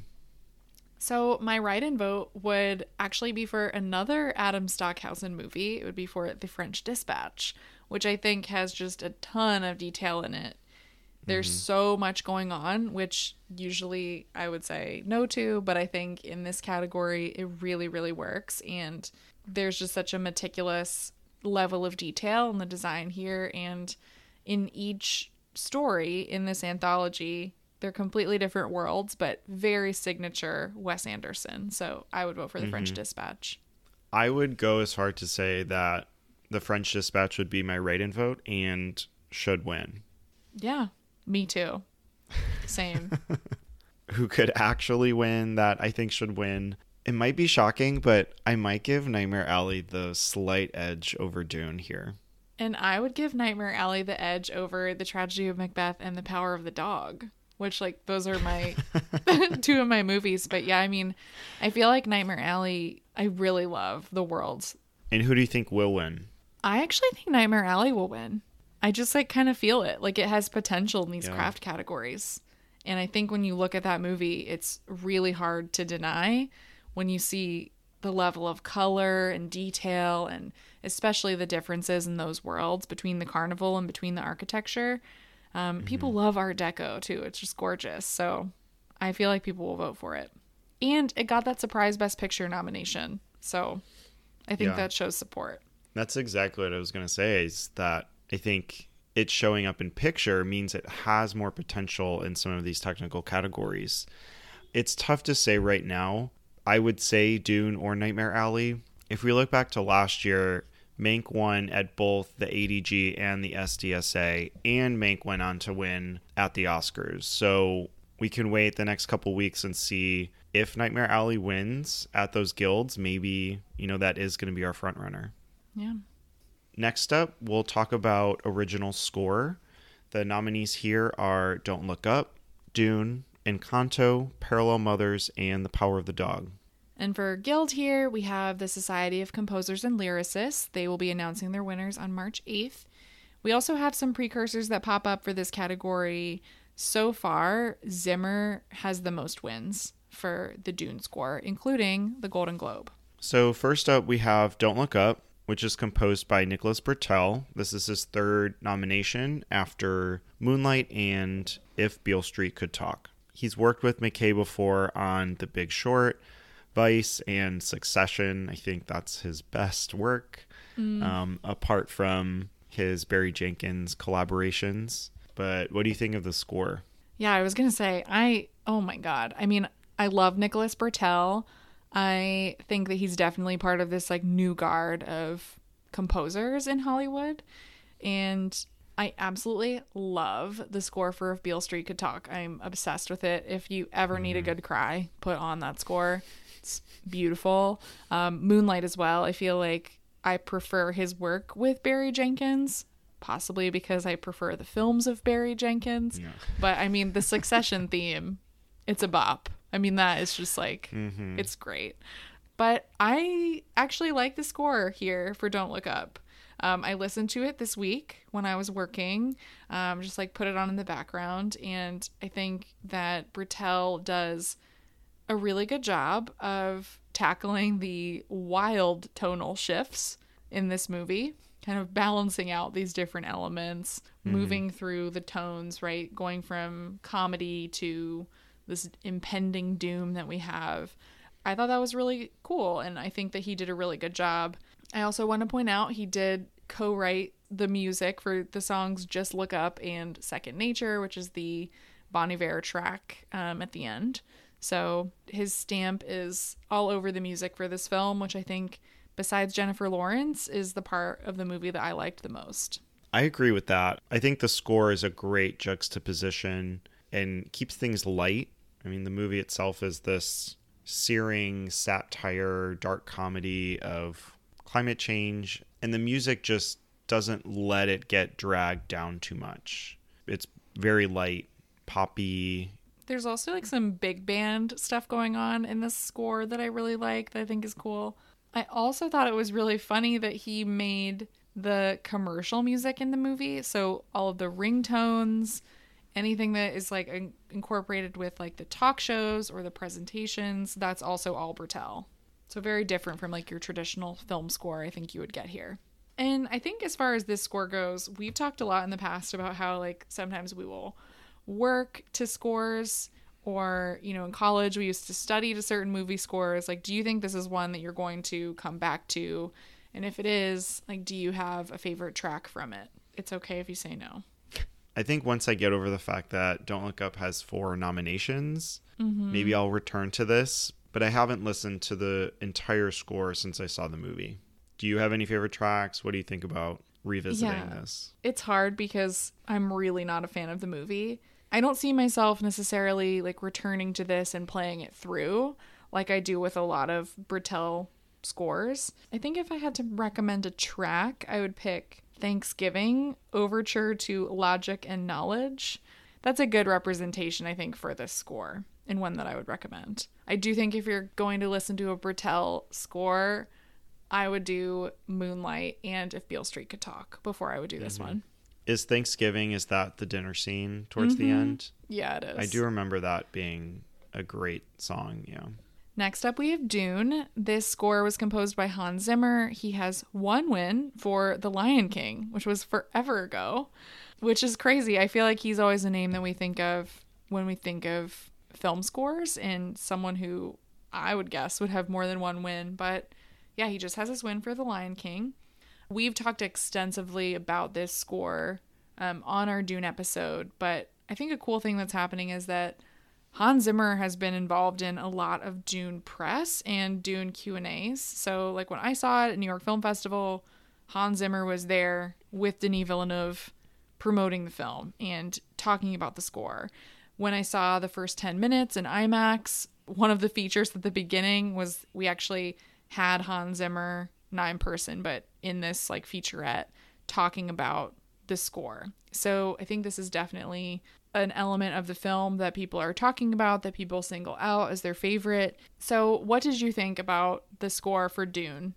So my write-in vote would actually be for another Adam Stockhausen movie. It would be for The French Dispatch, which I think has just a ton of detail in it. There's mm-hmm. so much going on, which usually I would say no to, but I think in this category it really, really works. And there's just such a meticulous level of detail in the design here. And in each story in this anthology, they're completely different worlds, but very signature Wes Anderson. So I would vote for the French mm-hmm. Dispatch. I would go as far to say that the French Dispatch would be my write in vote and should win. Yeah, me too. Same. (laughs) Who could actually win that I think should win? It might be shocking, but I might give Nightmare Alley the slight edge over Dune here. and I would give Nightmare Alley the edge over The Tragedy of Macbeth and The Power of the Dog, which, like, those are my (laughs) (laughs) two of my movies. But yeah, I mean, I feel like Nightmare Alley, I really love the worlds. And who do you think will win? I actually think Nightmare Alley will win. I just like kind of feel it. Like it has potential in these Yeah. craft categories. And I think when you look at that movie, it's really hard to deny when you see the level of color and detail and especially the differences in those worlds between the carnival and between the architecture. Um, People love Art Deco too. It's just gorgeous. So I feel like people will vote for it. And it got that surprise Best Picture nomination. So I think Yeah. that shows support. That's exactly what I was going to say is that I think it showing up in picture means it has more potential in some of these technical categories. It's tough to say right now. I would say Dune or Nightmare Alley. If we look back to last year, Mank won at both the ADG and the SDSA, and Mank went on to win at the Oscars. So we can wait the next couple weeks and see if Nightmare Alley wins at those guilds. Maybe, you know, that is going to be our front runner. Yeah. Next up, we'll talk about original score. The nominees here are Don't Look Up, Dune, Encanto, Parallel Mothers, and The Power of the Dog. And for Guild here, we have the Society of Composers and Lyricists. They will be announcing their winners on March 8th. We also have some precursors that pop up for this category. So far, Zimmer has the most wins for the Dune score, including the Golden Globe. So, first up, we have Don't Look Up, which is composed by Nicholas Britell. This is his third nomination after Moonlight and If Beale Street Could Talk. He's worked with McKay before on The Big Short, Vice, and Succession. I think that's his best work, um, apart from his Barry Jenkins collaborations. But what do you think of the score? Yeah, I was going to say, I, oh my God. I mean, I love Nicholas Britell. I think that he's definitely part of this like new guard of composers in Hollywood. And I absolutely love the score for If Beale Street Could Talk. I'm obsessed with it. If you ever need a good cry, put on that score. It's beautiful. Um, Moonlight as well. I feel like I prefer his work with Barry Jenkins, possibly because I prefer the films of Barry Jenkins. But I mean, the Succession (laughs) theme, it's a bop. I mean, that is just like, it's great. But I actually like the score here for Don't Look Up. Um, I listened to it this week when I was working, um, just like put it on in the background. And I think that Britell does a really good job of tackling the wild tonal shifts in this movie, kind of balancing out these different elements, moving through the tones, right? Going from comedy to this impending doom that we have. I thought that was really cool, and I think that he did a really good job. I also want to point out he did co write the music for the songs Just Look Up and Second Nature, which is the Bon Iver track um, at the end. So his stamp is all over the music for this film, which I think, besides Jennifer Lawrence, is the part of the movie that I liked the most. I agree with that. I think the score is a great juxtaposition and keeps things light. I mean, the movie itself is this searing satire, dark comedy of climate change, and the music just doesn't let it get dragged down too much. It's very light, poppy. There's also like some big band stuff going on in this score that I really like that I think is cool. I also thought it was really funny that he made the commercial music in the movie. So all of the ringtones, anything that is like in- incorporated with like the talk shows or the presentations, that's also all Britell. So very different from like your traditional film score I think you would get here. And I think as far as this score goes, we've talked a lot in the past about how like sometimes we will work to scores or you know in college we used to study to certain movie scores like do you think this is one that you're going to come back to and if it is like do you have a favorite track from it it's okay if you say no I think once I get over the fact that Don't Look Up has four nominations, mm-hmm. maybe I'll return to this, but I haven't listened to the entire score since I saw the movie. Do you have any favorite tracks? What do you think about revisiting yeah, this? It's hard because I'm really not a fan of the movie. I don't see myself necessarily like returning to this and playing it through like I do with a lot of Britell scores. I think if I had to recommend a track, I would pick Thanksgiving Overture to Logic and Knowledge. That's a good representation, I think, for this score and one that I would recommend. I do think if you're going to listen to a Britell score, I would do Moonlight and If Beale Street Could Talk before I would do this mm-hmm. one is Thanksgiving is that the dinner scene towards mm-hmm. the end? Yeah, it is. I do remember that being a great song, yeah. Next up, we have Dune. This score was composed by Hans Zimmer. He has one win for The Lion King, which was forever ago, which is crazy. I feel like he's always a name that we think of when we think of film scores and someone who I would guess would have more than one win. But yeah, he just has his win for The Lion King. We've talked extensively about this score um, on our Dune episode, but I think a cool thing that's happening is that Hans Zimmer has been involved in a lot of Dune press and Dune Q and A's. So, like when I saw it at New York Film Festival, Hans Zimmer was there with Denis Villeneuve promoting the film and talking about the score. When I saw the first 10 minutes in IMAX, one of the features at the beginning was we actually had Hans Zimmer in person, but in this like featurette talking about the score. So I think this is definitely an element of the film that people are talking about, that people single out as their favorite. So, what did you think about the score for Dune?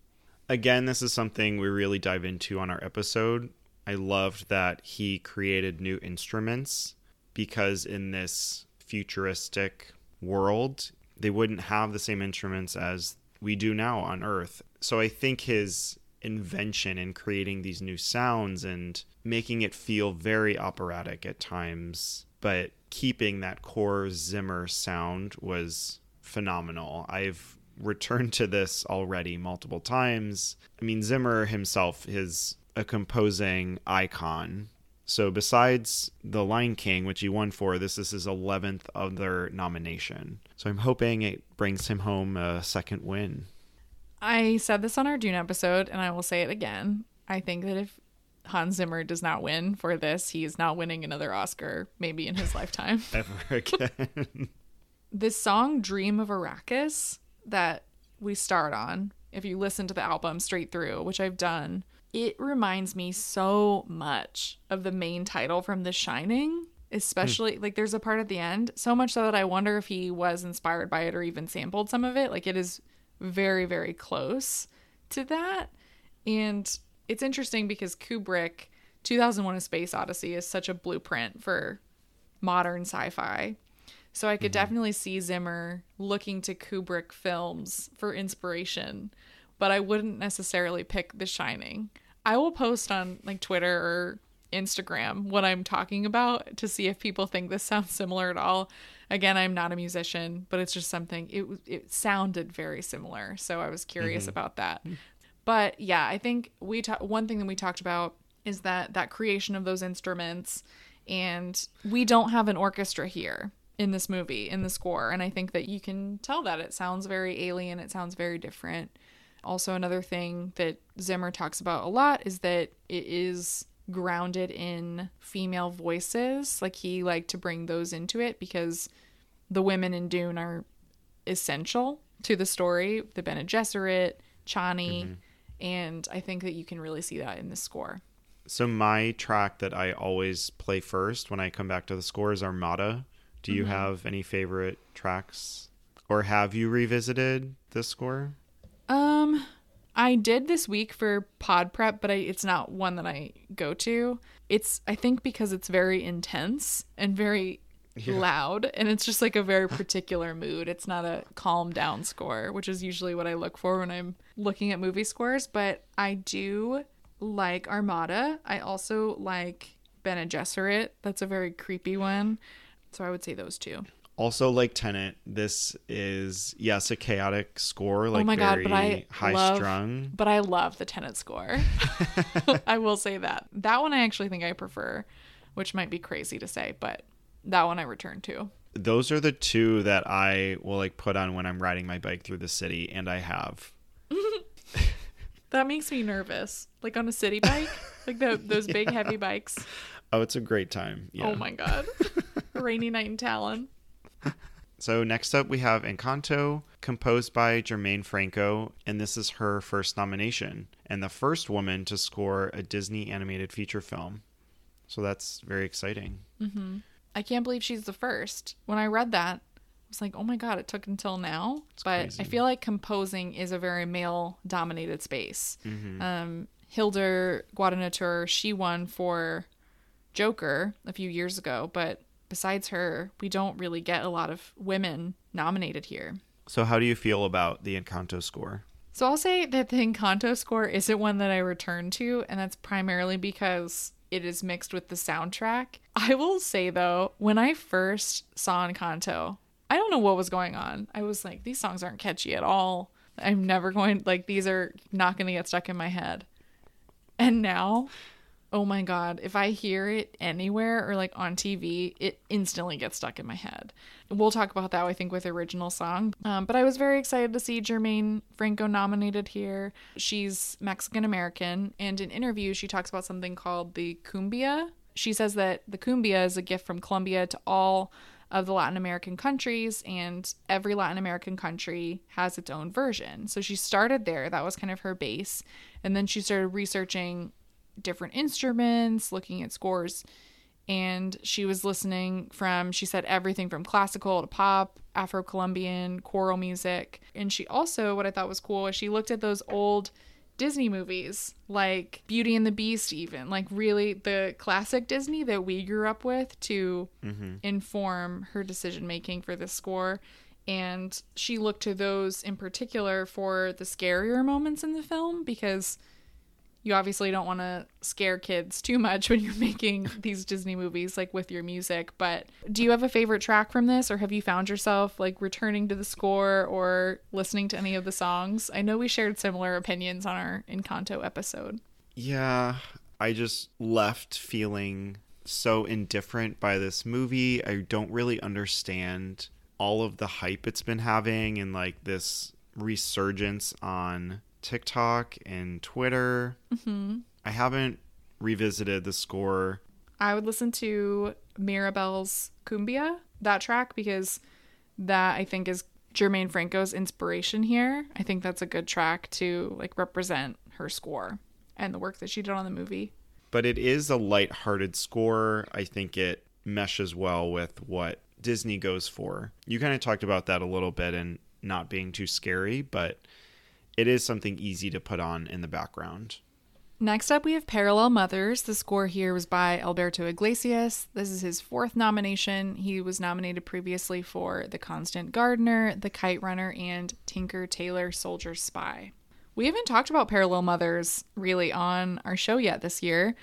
Again, this is something we really dive into on our episode. I loved that he created new instruments because in this futuristic world, they wouldn't have the same instruments as we do now on Earth. So I think his invention in creating these new sounds and making it feel very operatic at times, but keeping that core Zimmer sound was phenomenal. I've returned to this already multiple times. I mean, Zimmer himself is a composing icon. So besides The Lion King, which he won for, this is his 11th other nomination. So I'm hoping it brings him home a second win. I said this on our Dune episode, and I will say it again. I think that if Hans Zimmer does not win for this, he is not winning another Oscar, maybe in his (laughs) lifetime. (laughs) Ever again. (laughs) this song, Dream of Arrakis, that we start on, if you listen to the album straight through, which I've done, it reminds me so much of the main title from The Shining. Especially, mm. like, there's a part at the end, so much so that I wonder if he was inspired by it or even sampled some of it. Like, it is very, very close to that. And it's interesting because Kubrick, 2001 A Space Odyssey, is such a blueprint for modern sci fi. So I could mm-hmm. definitely see Zimmer looking to Kubrick films for inspiration, but I wouldn't necessarily pick The Shining. I will post on like Twitter or Instagram what I'm talking about to see if people think this sounds similar at all. Again, I'm not a musician, but it's just something it it sounded very similar, so I was curious mm-hmm. about that. But yeah, I think we ta- one thing that we talked about is that that creation of those instruments and we don't have an orchestra here in this movie in the score and I think that you can tell that it sounds very alien, it sounds very different. Also another thing that Zimmer talks about a lot is that it is grounded in female voices. Like he liked to bring those into it because the women in Dune are essential to the story. The Bene Gesserit, Chani, and I think that you can really see that in the score. So my track that I always play first when I come back to the score is Armada. Do you have any favorite tracks? Or have you revisited this score? Um, I did this week for pod prep, but I, it's not one that I go to. It's I think because it's very intense and very loud, and it's just like a very particular mood. It's not a calm down score, which is usually what I look for when I'm looking at movie scores. But I do like Armada. I also like Bene Gesserit. That's a very creepy one. So I would say those two. Also, like Tenet, this is yes a chaotic score, like oh my god, very but I high love, strung. But I love the Tenet score. (laughs) (laughs) I will say that. That one I actually think I prefer, which might be crazy to say, but that one I return to. Those are the two that I will like put on when I'm riding my bike through the city, and I have. (laughs) That makes me nervous. Like on a city bike, like the, those big heavy bikes. Oh, it's a great time. Yeah. Oh my god. Rainy night in Tallinn. (laughs) So next up we have Encanto, composed by Germaine Franco, and this is her first nomination and the first woman to score a Disney animated feature film. So that's very exciting. I can't believe she's the first. When I read that, I was like, oh my god, it took until now. but crazy. I feel like composing is a very male dominated space. Um, Hildur Guðnadóttir, she won for Joker a few years ago, but besides her, we don't really get a lot of women nominated here. So how do you feel about the Encanto score? So I'll say that the Encanto score isn't one that I return to, and that's primarily because it is mixed with the soundtrack. I will say though, when I first saw Encanto, I don't know what was going on. I was like, these songs aren't catchy at all. I'm never going like these are not going to get stuck in my head. And now, oh my god, if I hear it anywhere or like on TV, it instantly gets stuck in my head. We'll talk about that, I think, with original song. Um, but I was very excited to see Germaine Franco nominated here. She's Mexican American, and in interviews, she talks about something called the cumbia. She says that the cumbia is a gift from Colombia to all of the Latin American countries, and every Latin American country has its own version. So she started there, that was kind of her base. And then she started researching different instruments, looking at scores, and she was listening from, she said, everything from classical to pop, Afro Colombian, choral music. And she also, what I thought was cool, is she looked at those old Disney movies, like Beauty and the Beast, even, like really the classic Disney that we grew up with to mm-hmm. inform her decision making for this score. And she looked to those in particular for the scarier moments in the film because you obviously don't want to scare kids too much when you're (laughs) making these Disney movies, like with your music. But do you have a favorite track from this, or have you found yourself like returning to the score or listening to any of the songs? I know we shared similar opinions on our Encanto episode. Yeah, I just left feeling so indifferent by this movie. I don't really understand all of the hype it's been having and like this resurgence on TikTok and Twitter. Mm-hmm. I haven't revisited the score. I would listen to Mirabel's Cumbia, that track, because that I think is Germaine Franco's inspiration here. I think that's a good track to like represent her score and the work that she did on the movie. but it is a light-hearted score. I think it meshes well with what Disney goes for. You kind of talked about that a little bit and not being too scary, but it is something easy to put on in the background. Next up, we have Parallel Mothers. The score here was by Alberto Iglesias. This is his fourth nomination. He was nominated previously for The Constant Gardener, The Kite Runner, and Tinker Tailor Soldier Spy. We haven't talked about Parallel Mothers really on our show yet this year.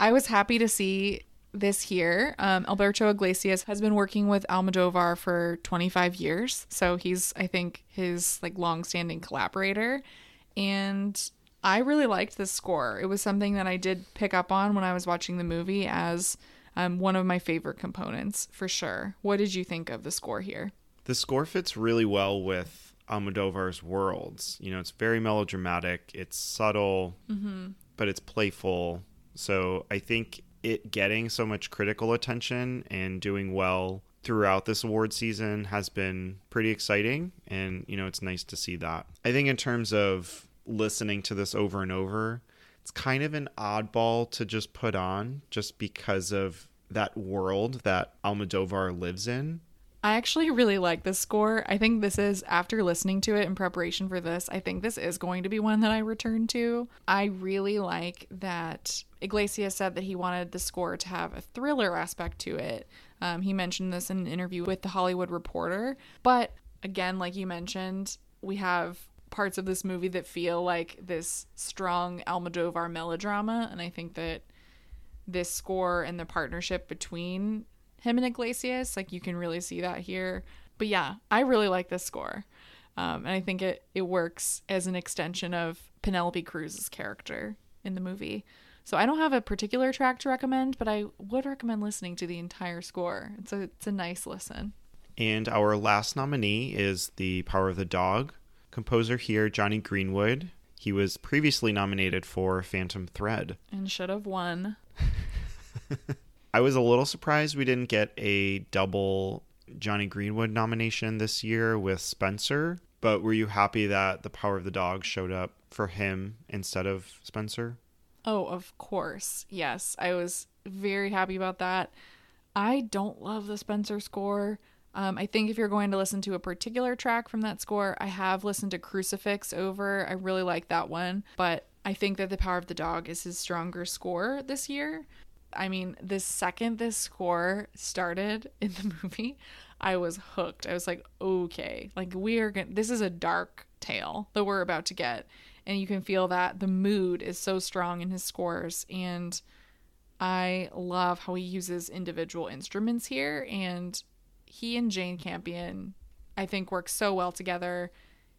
I was happy to see this here. Um, Alberto Iglesias has been working with Almodovar for 25 years, so he's I think his like long-standing collaborator, and I really liked this score. It was something that I did pick up on when I was watching the movie as um, one of my favorite components for sure. What did you think of the score here? The score fits really well with Almodovar's worlds. You know, it's very melodramatic, it's subtle, but it's playful. So I think it getting so much critical attention and doing well throughout this award season has been pretty exciting and you know it's nice to see that. I think in terms of listening to this over and over it's kind of an oddball to just put on just because of that world that almodovar lives in I actually really like this score. I think this is, after listening to it in preparation for this, I think this is going to be one that I return to. I really like that Iglesias said that he wanted the score to have a thriller aspect to it. Um, he mentioned this in an interview with The Hollywood Reporter. But again, like you mentioned, we have parts of this movie that feel like this strong Almodovar melodrama. And I think that this score and the partnership between him and Iglesias. Like you can really see that here. But yeah, I really like this score. Um, and I think it, it works as an extension of Penelope Cruz's character in the movie. So I don't have a particular track to recommend, but I would recommend listening to the entire score. It's a it's a nice listen. And our last nominee is The Power of the Dog. Composer here, Jonny Greenwood. He was previously nominated for Phantom Thread. And should have won. (laughs) I was a little surprised we didn't get a double Jonny Greenwood nomination this year with Spencer. But were you happy that The Power of the Dog showed up for him instead of Spencer? Oh, of course. Yes, I was very happy about that. I don't love the Spencer score. Um, I think if you're going to listen to a particular track from that score, I have listened to Crucifix over. I really like that one, but I think that The Power of the Dog is his stronger score this year. I mean, the second this score started (laughs) in the movie, I was hooked. I was like, okay, like we are going to, this is a dark tale that we're about to get. And you can feel that the mood is so strong in his scores. And I love how he uses individual instruments here. And he and Jane Campion, I think, work so well together.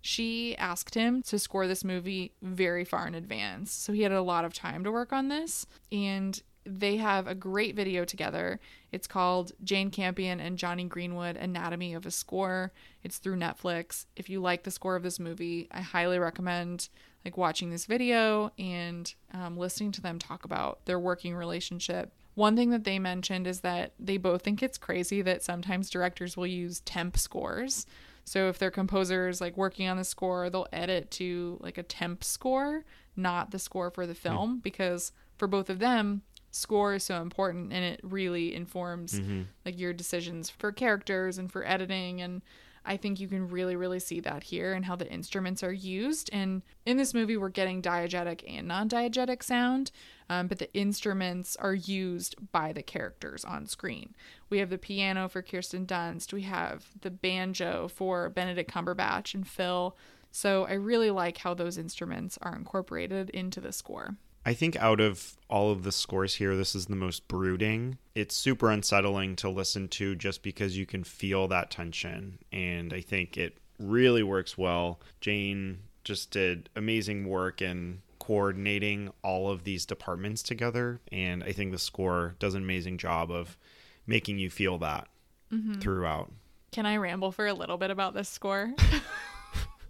She asked him to score this movie very far in advance. So he had a lot of time to work on this. And they have a great video together. It's called Jane Campion and Jonny Greenwood Anatomy of a Score. It's through Netflix. If you like the score of this movie, I highly recommend like watching this video and um, listening to them talk about their working relationship. One thing that they mentioned is that they both think it's crazy that sometimes directors will use temp scores. So if their composers like working on the score, they'll edit to like a temp score, not the score for the film, mm. because for both of them, score is so important and it really informs mm-hmm. like your decisions for characters and for editing and I think you can really really see that here and how the instruments are used and in this movie we're getting diegetic and non-diegetic sound um, but the instruments are used by the characters on screen. We have the piano for Kirsten Dunst, we have the banjo for Benedict Cumberbatch and Phil. So I really like how those instruments are incorporated into the score. I think out of all of the scores here, this is the most brooding. It's super unsettling to listen to just because you can feel that tension. And I think it really works well. Jane just did amazing work in coordinating all of these departments together. And I think the score does an amazing job of making you feel that mm-hmm. throughout. Can I ramble for a little bit about this score? (laughs)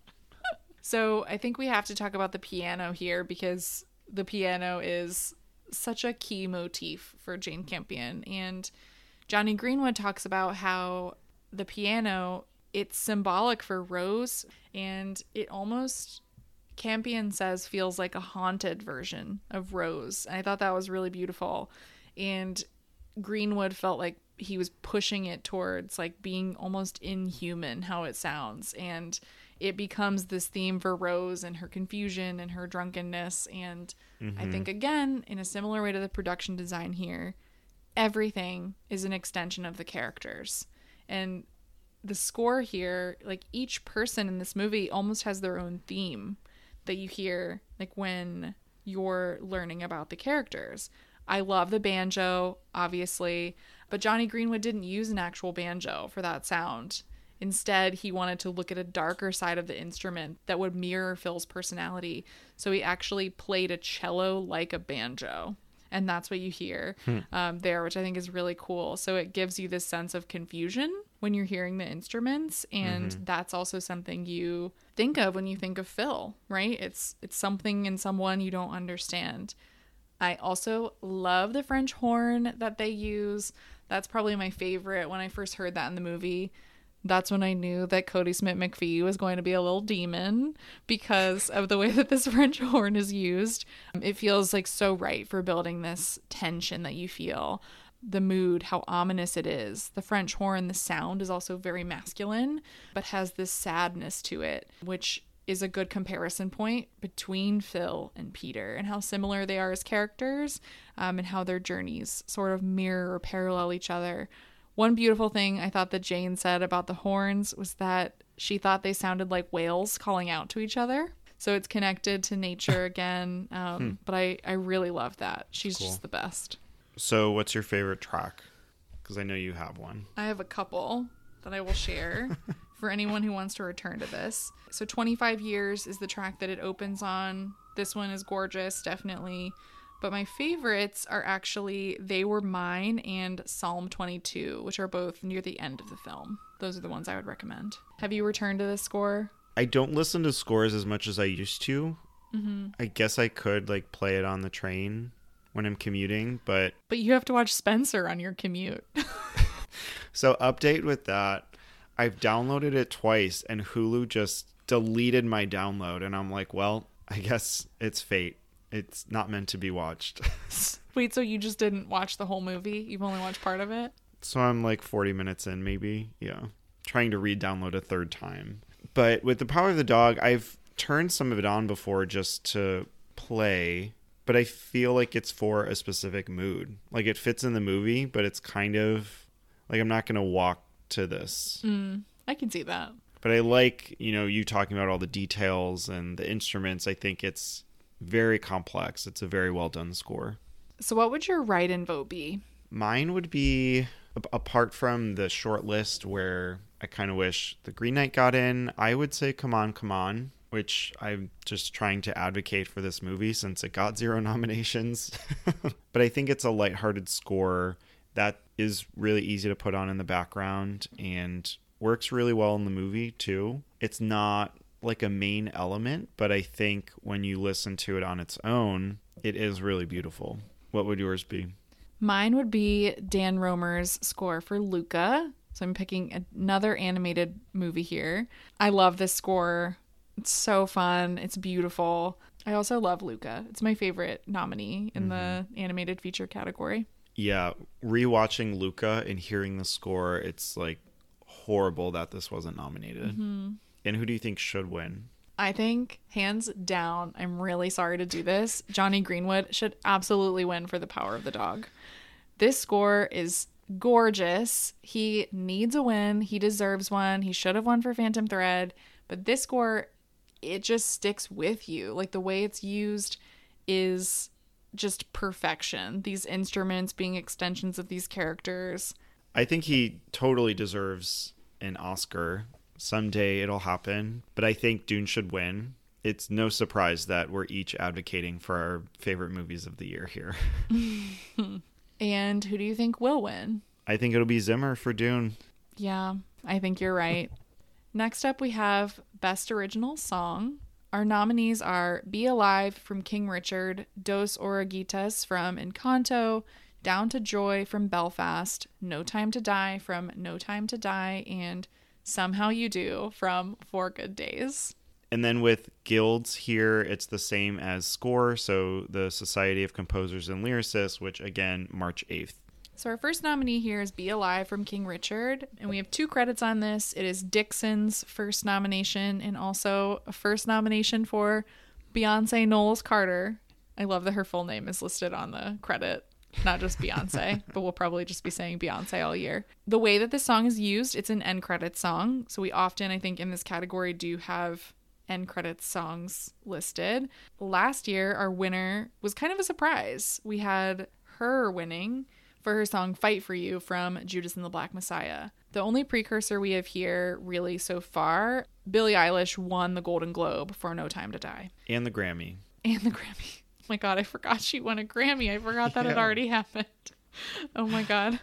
(laughs) so I think we have to talk about the piano here because the piano is such a key motif for Jane Campion. And Jonny Greenwood talks about how the piano it's symbolic for Rose and it almost Campion says feels like a haunted version of Rose. And I thought that was really beautiful. And Greenwood felt like he was pushing it towards like being almost inhuman how it sounds and it becomes this theme for Rose and her confusion and her drunkenness. And mm-hmm. I think, again, in a similar way to the production design here, everything is an extension of the characters. And the score here, like each person in this movie almost has their own theme that you hear, like when you're learning about the characters. I love the banjo, obviously, but Jonny Greenwood didn't use an actual banjo for that sound. Instead, he wanted to look at a darker side of the instrument that would mirror Phil's personality. So he actually played a cello like a banjo. And that's what you hear hmm. um, there, which I think is really cool. So it gives you this sense of confusion when you're hearing the instruments, and mm-hmm. that's also something you think of when you think of Phil, right? It's it's something in someone you don't understand. I also love the French horn that they use. That's probably my favorite. When I first heard that in the movie, that's when I knew that Kodi Smit-McPhee was going to be a little demon because of the way that this (laughs) French horn is used. It feels like so right for building this tension that you feel. The mood, how ominous it is. The French horn, the sound is also very masculine, but has this sadness to it, which is a good comparison point between Phil and Peter and how similar they are as characters um, and how their journeys sort of mirror or parallel each other. One beautiful thing I thought that Jane said about the horns was that she thought they sounded like whales calling out to each other. So it's connected to nature (laughs) again. Um, hmm. But I, I really love that. She's cool. just the best. So, what's your favorite track? Because I know you have one. I have a couple that I will share. (laughs) for anyone who wants to return to this. So 25 years is the track that it opens on. This one is gorgeous, definitely. But my favorites are actually They Were Mine and Psalm 22, which are both near the end of the film. Those are the ones I would recommend. Have you returned to this score? I don't listen to scores as much as I used to. Mm-hmm. I guess I could like play it on the train when I'm commuting, but but you have to watch Spencer on your commute. (laughs) so update with that. I've downloaded it twice and Hulu just deleted my download and I'm like, well, I guess it's fate. It's not meant to be watched. (laughs) Wait, so you just didn't watch the whole movie? You've only watched part of it? So I'm like 40 minutes in maybe. Yeah. Trying to re-download a third time. But with The Power of the Dog, I've turned some of it on before just to play, but I feel like it's for a specific mood. Like it fits in the movie, but it's kind of like I'm not going to walk to this. Mm, I can see that. But I like, you know, you talking about all the details and the instruments. I think it's very complex. It's a very well done score. So, what would your write in vote be? Mine would be apart from the short list where I kind of wish the Green Knight got in. I would say "Come On, Come On," which I'm just trying to advocate for this movie since it got zero (laughs) nominations. (laughs) but I think it's a lighthearted score that is really easy to put on in the background and works really well in the movie too. It's not like a main element, but I think when you listen to it on its own, it is really beautiful. What would yours be? Mine would be Dan Romer's score for Luca. So I'm picking another animated movie here. I love this score. It's so fun. It's beautiful. I also love Luca. It's my favorite nominee in mm-hmm. the animated feature category yeah, rewatching Luca and hearing the score, it's like horrible that this wasn't nominated. Mm-hmm. And who do you think should win? I think hands down, I'm really sorry to do this. Jonny Greenwood should absolutely win for The Power of the Dog. This score is gorgeous. He needs a win. He deserves one. He should have won for Phantom Thread, but this score it just sticks with you. Like the way it's used is just perfection. These instruments being extensions of these characters. I think he totally deserves an Oscar. Someday it'll happen, but I think Dune should win. It's no surprise that we're each advocating for our favorite movies of the year here. (laughs) and who do you think will win? I think it'll be Zimmer for Dune. Yeah, I think you're right. Next up, we have Best Original Song. Our nominees are Be Alive from King Richard, Dos Oruguitas from Encanto, Down to Joy from Belfast, No Time to Die from No Time to Die, and Somehow You Do from Four Good Days. And then with guilds here, it's the same as SCORE, so the Society of Composers and Lyricists, which again, March 8th. So our first nominee here is Be Alive from King Richard, and we have two credits on this. It is Dixson's first nomination and also a first nomination for Beyonce Knowles Carter. I love that her full name is listed on the credit, not just Beyonce, but we'll probably just be saying Beyonce all year. The way that this song is used, it's an end credits song. So we often, I think, in this category do have end credits songs listed. Last year, our winner was kind of a surprise. We had H.E.R. winning for her song Fight for You from Judas and the Black Messiah. The only precursor we have here, really, so far, Billie Eilish won the Golden Globe for No Time to Die. And the Grammy. And the Grammy. Oh my God, I forgot she won a Grammy. I forgot that yeah. it already happened. (laughs) Oh my God.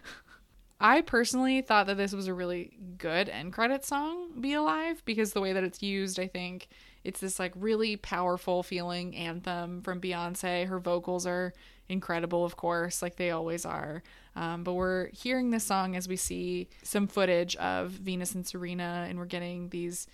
I personally thought that this was a really good end credit song, Be Alive, because the way that it's used, I think it's this like really powerful feeling anthem from Beyonce. Her vocals are incredible, of course, like they always are. Um, but we're hearing this song as we see some footage of Venus and Serena, and we're getting these.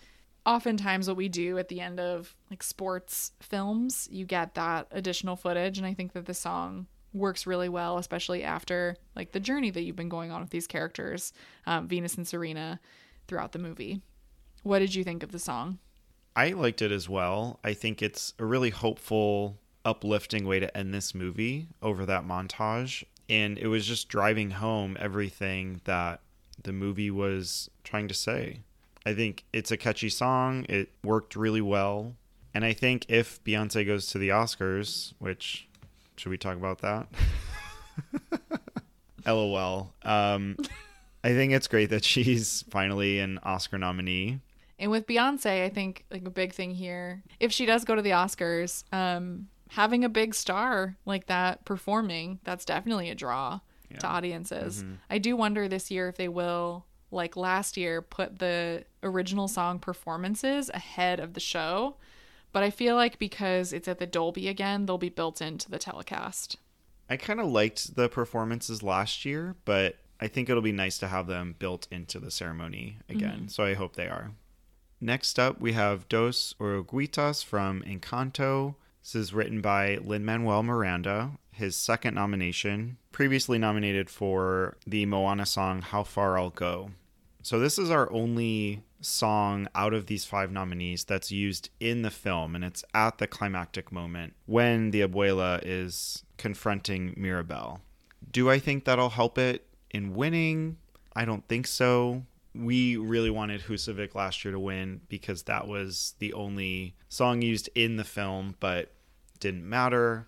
Oftentimes, what we do at the end of like sports films, you get that additional footage, and I think that the song works really well, especially after like the journey that you've been going on with these characters, um, Venus and Serena, throughout the movie. What did you think of the song? I liked it as well. I think it's a really hopeful, uplifting way to end this movie over that montage. And it was just driving home everything that the movie was trying to say. I think it's a catchy song. It worked really well. And I think if Beyonce goes to the Oscars, which should we talk about that? (laughs) LOL. Um, I think it's great that she's finally an Oscar nominee. And with Beyonce, I think like a big thing here, if she does go to the Oscars, um, having a big star like that performing, that's definitely a draw yeah. to audiences. Mm-hmm. I do wonder this year if they will, like last year, put the original song performances ahead of the show. But I feel like because it's at the Dolby again, they'll be built into the telecast. I kind of liked the performances last year, but I think it'll be nice to have them built into the ceremony again. Mm-hmm. So I hope they are. Next up, we have Dos Oruguitas from Encanto. This is written by Lin Manuel Miranda, his second nomination, previously nominated for the Moana song How Far I'll Go. So, this is our only song out of these five nominees that's used in the film, and it's at the climactic moment when the abuela is confronting Mirabel. Do I think that'll help it in winning? I don't think so we really wanted Husavik last year to win because that was the only song used in the film, but didn't matter.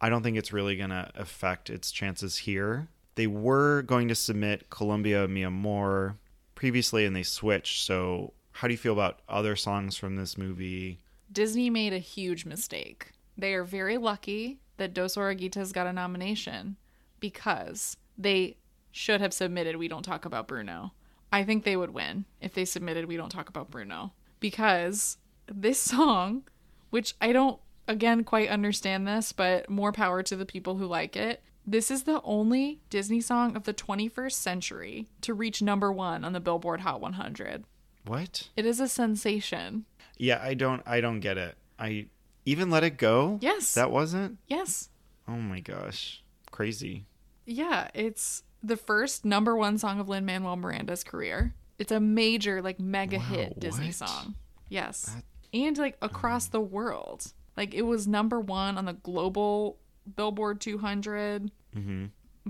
I don't think it's really going to affect its chances here. They were going to submit Columbia Mia Amor previously and they switched. So, how do you feel about other songs from this movie? Disney made a huge mistake. They are very lucky that Dos Oruguitas got a nomination because they should have submitted We Don't Talk About Bruno. I think they would win if they submitted We Don't Talk About Bruno. Because this song, which I don't, again, quite understand this, but more power to the people who like it. This is the only Disney song of the 21st century to reach number one on the Billboard Hot 100. What? It is a sensation. Yeah, I don't, I don't get it. I even let it go. Yes. That wasn't. Yes. Oh my gosh, crazy. Yeah, it's the first number one song of Lin Manuel Miranda's career. It's a major, like, mega wow, hit Disney what? song. Yes. That, and, like, across um, the world. Like, it was number one on the global Billboard 200. Mm-hmm.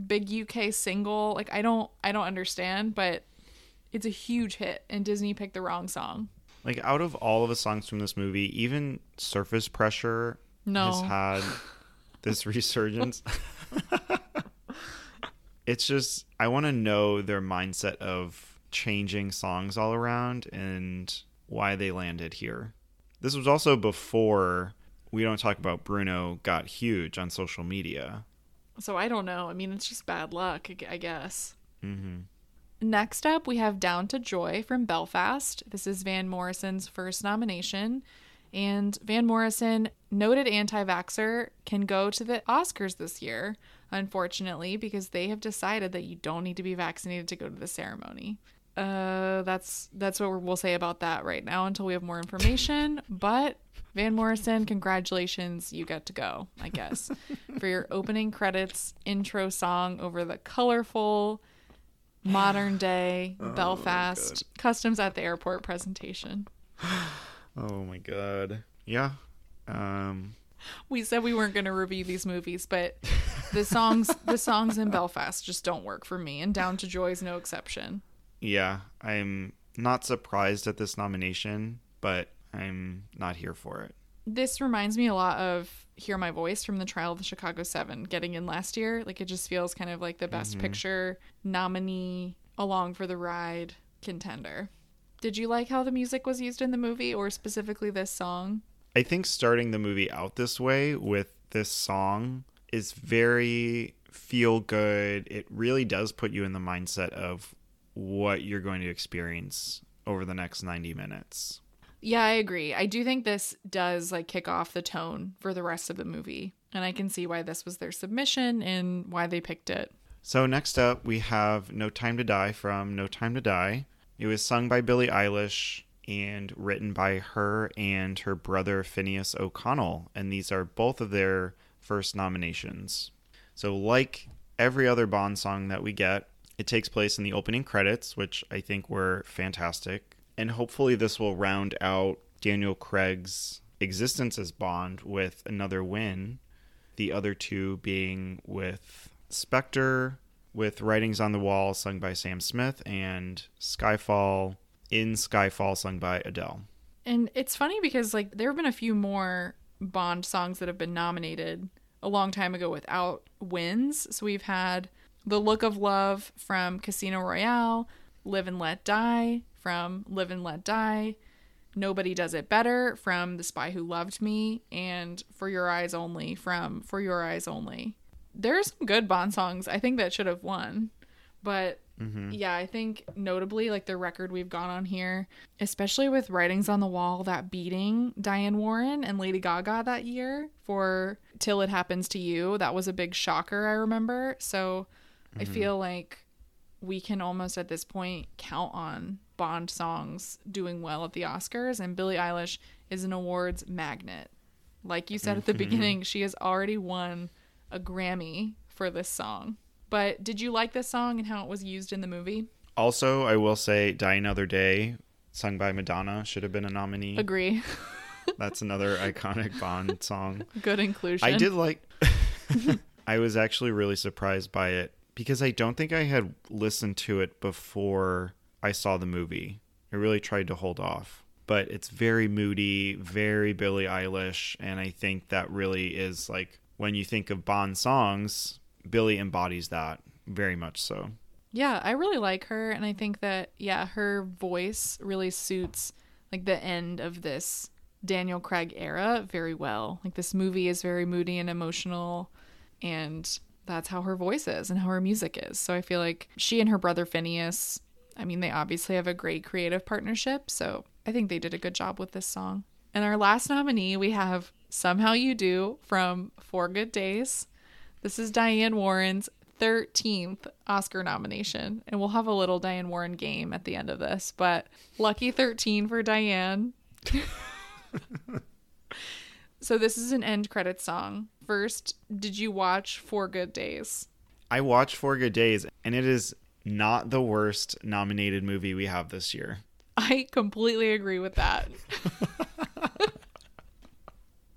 Big UK single. Like, I don't, I don't understand, but it's a huge hit, and Disney picked the wrong song. Like, out of all of the songs from this movie, even Surface Pressure no. has had this (laughs) resurgence. (laughs) it's just I want to know their mindset of changing songs all around and why they landed here. This was also before we don't talk about Bruno got huge on social media. So I don't know. I mean, it's just bad luck, I guess. Mm-hmm. Next up, we have Down to Joy from Belfast. This is Van Morrison's first nomination. And Van Morrison, noted anti vaxxer, can go to the Oscars this year unfortunately, because they have decided that you don't need to be vaccinated to go to the ceremony. Uh, that's that's what we'll say about that right now until we have more information. (laughs) But Van Morrison, congratulations, you get to go, I guess, (laughs) for your opening credits intro song over the colorful modern day oh Belfast customs at the airport presentation. (sighs) Oh my god. Yeah. Um we said we weren't going to review these movies, but (laughs) the songs the songs in Belfast just don't work for me, and Down to Joy is no exception. Yeah, I'm not surprised at this nomination, but I'm not here for it. This reminds me a lot of Hear My Voice from the Trial of the Chicago Seven getting in last year. Like it just feels kind of like the best mm-hmm. picture nominee along for the ride contender. Did you like how the music was used in the movie or specifically this song? I think starting the movie out this way with this song is very feel good. It really does put you in the mindset of what you're going to experience over the next 90 minutes. Yeah, I agree. I do think this does like kick off the tone for the rest of the movie. And I can see why this was their submission and why they picked it. So next up, we have No Time to Die from No Time to Die. It was sung by Billie Eilish and written by her and her brother Finneas O'Connell. And these are both of their first nominations. So, like every other Bond song that we get, it takes place in the opening credits, which I think were fantastic. And hopefully, this will round out Daniel Craig's existence as Bond with another win. The other two being with Spectre, with Writing's on the Wall, sung by Sam Smith, and Skyfall in Skyfall, sung by Adele. And it's funny because, like, there have been a few more Bond songs that have been nominated a long time ago without wins. So we've had The Look of Love from Casino Royale, Live and Let Die from Live and Let Die, Nobody Does It Better from The Spy Who Loved Me, and For Your Eyes Only from For Your Eyes Only. There's some good Bond songs I think that should have won. But Mm-hmm. yeah, I think notably, like the record we've gone on here, especially with Writing's on the Wall, that beating Diane Warren and Lady Gaga that year for Till It Happens to You, that was a big shocker, I remember. So I feel like we can almost at this point count on Bond songs doing well at the Oscars, and Billie Eilish is an awards magnet. Like you said at the mm-hmm. beginning, she has already won a Grammy for this song. But did you like this song and how it was used in the movie? Also, I will say Die Another Day, sung by Madonna, should have been a nominee. Agree. (laughs) That's another iconic Bond song. Good inclusion. I did like. (laughs) (laughs) I was actually really surprised by it because I don't think I had listened to it before I saw the movie. I really tried to hold off. But it's very moody, very Billie Eilish, and I think that really is like when you think of Bond songs, Billie embodies that very much so. Yeah, I really like her and I think that yeah, her voice really suits like the end of this Daniel Craig era very well. Like this movie is very moody and emotional and that's how her voice is and how her music is. So I feel like she and her brother Finneas, I mean, they obviously have a great creative partnership, so I think they did a good job with this song. And our last nominee, we have Somehow You Do from Four Good Days. This is Diane Warren's 13th Oscar nomination. And we'll have a little Diane Warren game at the end of this, but lucky 13 for Diane. (laughs) so this is an end credit song. First, did you watch Four Good Days? I watched Four Good Days, and it is not the worst nominated movie we have this year. I completely agree with that. (laughs)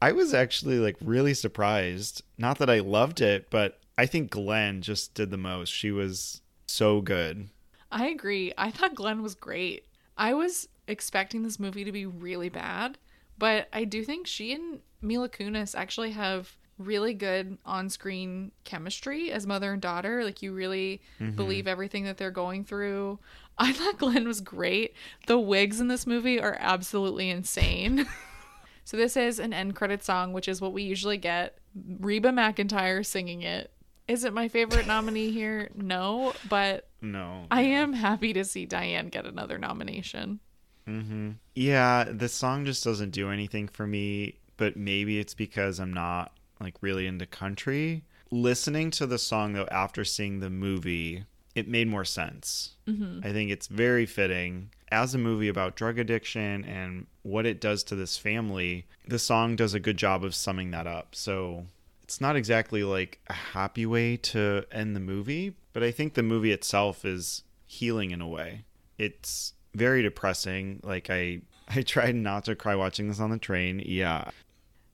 I was actually like really surprised. Not that I loved it, but I think Glenn just did the most. She was so good. I agree. I thought Glenn was great. I was expecting this movie to be really bad, but I do think she and Mila Kunis actually have really good on-screen chemistry as mother and daughter. Like you really believe everything that they're going through. I thought Glenn was great. The wigs in this movie are absolutely insane. (laughs) so this is an end credit song, which is what we usually get. Reba McEntire singing it. Is it my favorite nominee here? No, but No. I am happy to see Diane get another nomination. Mm-hmm. Yeah, the song just doesn't do anything for me, but maybe it's because I'm not like really into country. Listening to the song though after seeing the movie, it made more sense. Mm-hmm. I think it's very fitting as a movie about drug addiction and what it does to this family. The song does a good job of summing that up. So it's not exactly like a happy way to end the movie, but I think the movie itself is healing in a way. It's very depressing. Like I (laughs) I tried not to cry watching this on the train. Yeah.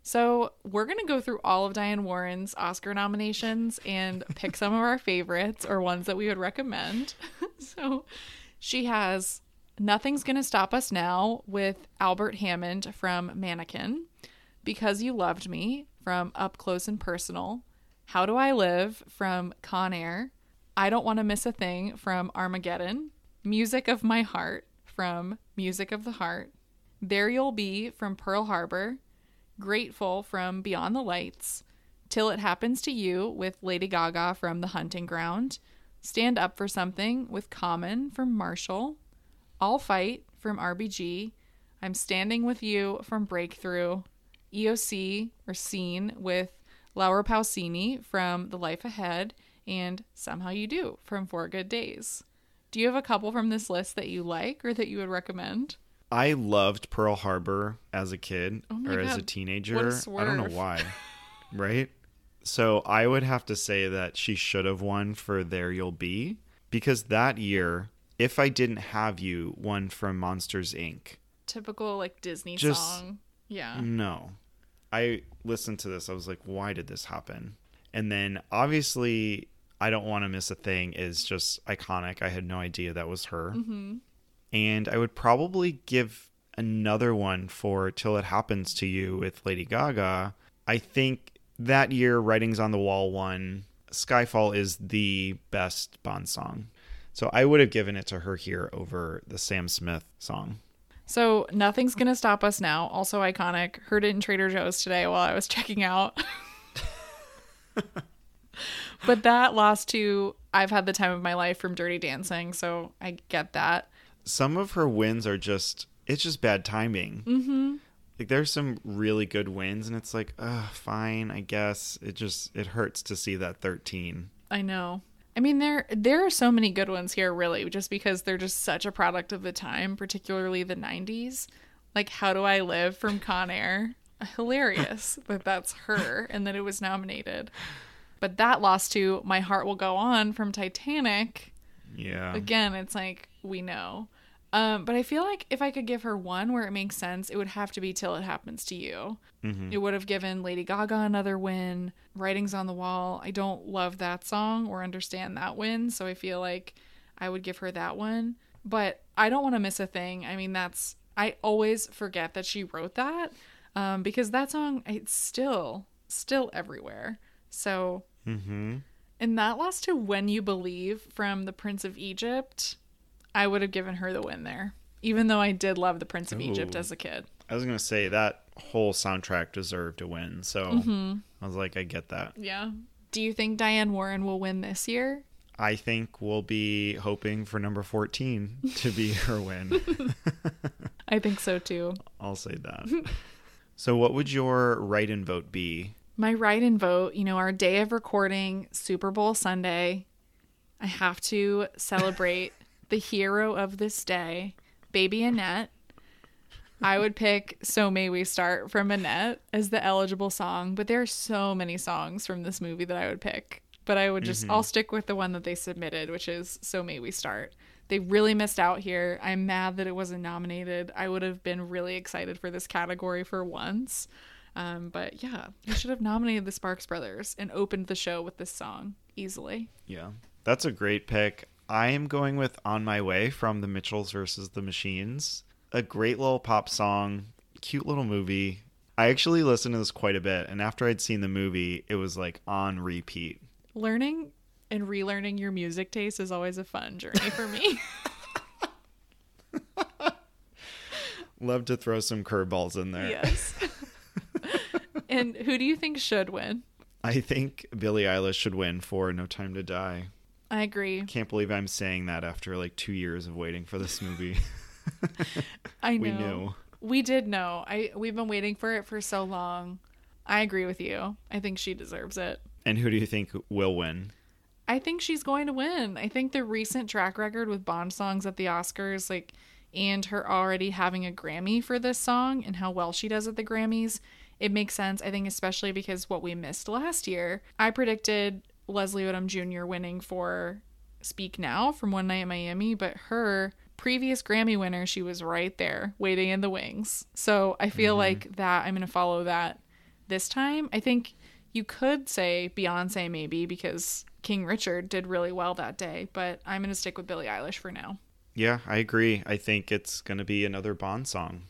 So we're gonna go through all of Diane Warren's Oscar nominations and pick some of our favorites or ones that we would recommend. (laughs) so she has Nothing's Gonna Stop Us Now with Albert Hammond from Mannequin, Because You Loved Me from Up Close and Personal, How Do I Live from Con Air, I Don't Want to Miss a Thing from Armageddon, Music of My Heart from Music of the Heart, There You'll Be from Pearl Harbor, Grateful from Beyond the Lights, Till It Happens to You with Lady Gaga from The Hunting Ground, Stand Up for Something with Common from Marshall, I'll Fight from RBG, I'm Standing with You from Breakthrough, Io sì or Seen with Laura Pausini from The Life Ahead, and Somehow You Do from Four Good Days. Do you have a couple from this list that you like or that you would recommend? I loved Pearl Harbor as a kid Oh or as a teenager. a I don't know why. (laughs) right? So I would have to say that she should have won for There You'll Be because that year, If I Didn't Have You won from Monsters Inc. Typical like Disney Just- song. Yeah. No. I listened to this. I was like, why did this happen? And then obviously, I Don't Want to Miss a Thing is just iconic. I had no idea that was her. hmm And I would probably give another one for Till It Happens to You with Lady Gaga. I think that year, Writing's on the Wall won. Skyfall is the best Bond song. So I would have given it to her here over the Sam Smith song. So nothing's gonna stop us now. Also iconic. Heard it in Trader Joe's today while I was (laughs) checking out. (laughs) but that lost to I've had the time of my life from Dirty Dancing, so I get that. Some of her wins are just, it's just bad timing. Mm-hmm. Like there's some really good wins, and it's like, uh, fine, I guess. It just, it hurts to see that 13. I know. I mean, there there are so many good ones here, really, just because they're just such a product of the time, particularly the '90s. Like, "How Do I Live" from Con Air, (laughs) hilarious (laughs) that that's her and that it was nominated. But that lost to "My Heart Will Go On" from Titanic. Yeah. Again, it's like we know. Um, but I feel like if I could give her one where it makes sense, it would have to be "Till It Happens to You." Mhm. It would have given Lady Gaga another win. Writing's on the Wall. I don't love that song or understand that win, so I feel like I would give her that one. But I don't want to miss a thing. I mean, that's I always forget that she wrote that um, because that song it's still still everywhere. So Mm-hmm. and that lost to When You Believe from The Prince of Egypt. I would have given her the win there, even though I did love The Prince of Egypt as a kid. I was gonna say that whole soundtrack deserved a win, so Mm-hmm. I was like, I get that. Yeah. Do you think Diane Warren will win this year? I think we'll be hoping for number fourteen to be (laughs) her win. (laughs) I think so too. I'll say that. (laughs) so, what would your write-in vote be? My write in vote, you know, our day of recording, Super Bowl Sunday, I have to celebrate the hero of this day, Baby Annette. I would pick So May We Start from Annette as the eligible song, but there are so many songs from this movie that I would pick. But I would just, I'll stick with the one that they submitted, which is So May We Start. They really missed out here. I'm mad that it wasn't nominated. I would have been really excited for this category for once. Um, but yeah, you should have nominated the Sparks Brothers and opened the show with this song easily. Yeah, that's a great pick. I am going with "On My Way" from the Mitchells versus the Machines. A great little pop song, cute little movie. I actually listened to this quite a bit, and after I'd seen the movie, it was like on repeat. Learning and relearning your music taste is always a fun journey for me. (laughs) Love to throw some curveballs in there. yes. (laughs) and who do you think should win? I think Billie Eilish should win for No Time to Die. I agree. Can't believe I'm saying that after like two years of waiting for this movie. (laughs) I (laughs) know. we knew. We did know. I we've been waiting for it for so long. I agree with you. I think she deserves it. And who do you think will win? I think she's going to win. I think the recent track record with Bond songs at the Oscars, like, and her already having a Grammy for this song and how well she does at the Grammys, it makes sense. I think, especially because what we missed last year, I predicted Leslie Odom Jr. winning for Speak Now from One Night in Miami, but her previous Grammy winner, she was right there waiting in the wings. So I feel mm-hmm. like that I'm going to follow that this time. I think you could say Beyonce maybe because King Richard did really well that day, but I'm going to stick with Billie Eilish for now. Yeah, I agree. I think it's going to be another Bond song.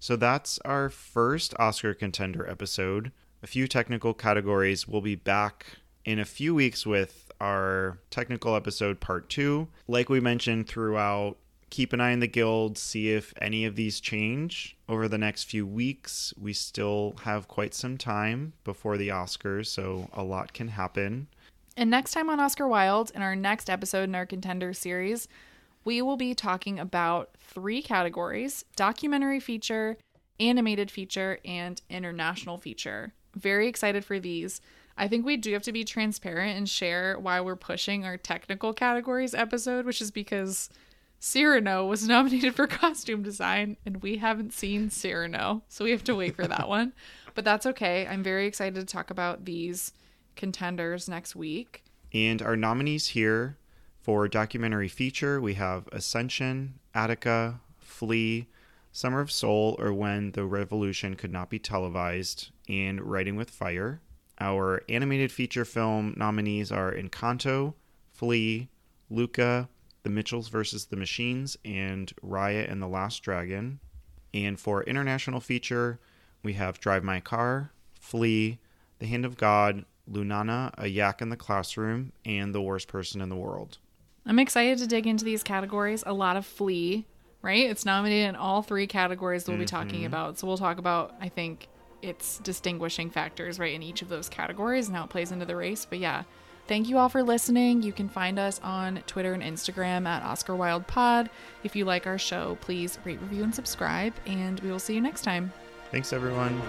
So that's our first Oscar contender episode. A few technical categories. We'll be back in a few weeks with our technical episode part two. Like we mentioned throughout, keep an eye on the guild, see if any of these change over the next few weeks. We still have quite some time before the Oscars, so a lot can happen. And next time on Oscar Wild, in our next episode in our contender series, we will be talking about three categories documentary feature, animated feature, and international feature. Very excited for these. I think we do have to be transparent and share why we're pushing our technical categories episode, which is because Cyrano was nominated for (laughs) costume design and we haven't seen Cyrano. So we have to wait for that (laughs) one. But that's okay. I'm very excited to talk about these contenders next week. And our nominees here for documentary feature, we have Ascension, Attica, Flee, Summer of Soul, or When the Revolution Could Not Be Televised, and Writing with Fire. Our animated feature film nominees are Encanto, Flee, Luca, The Mitchells versus the Machines, and Raya and the Last Dragon. And for international feature, we have Drive My Car, Flee, The Hand of God, Lunana, A Yak in the Classroom, and The Worst Person in the World. I'm excited to dig into these categories. A lot of Flee, right? It's nominated in all three categories that we'll be talking mm-hmm. about. So we'll talk about, I think, its distinguishing factors, right, in each of those categories and how it plays into the race. But yeah, thank you all for listening. You can find us on Twitter and Instagram at Oscar Wild Pod. If you like our show, please rate, review, and subscribe, and we will see you next time. Thanks, everyone.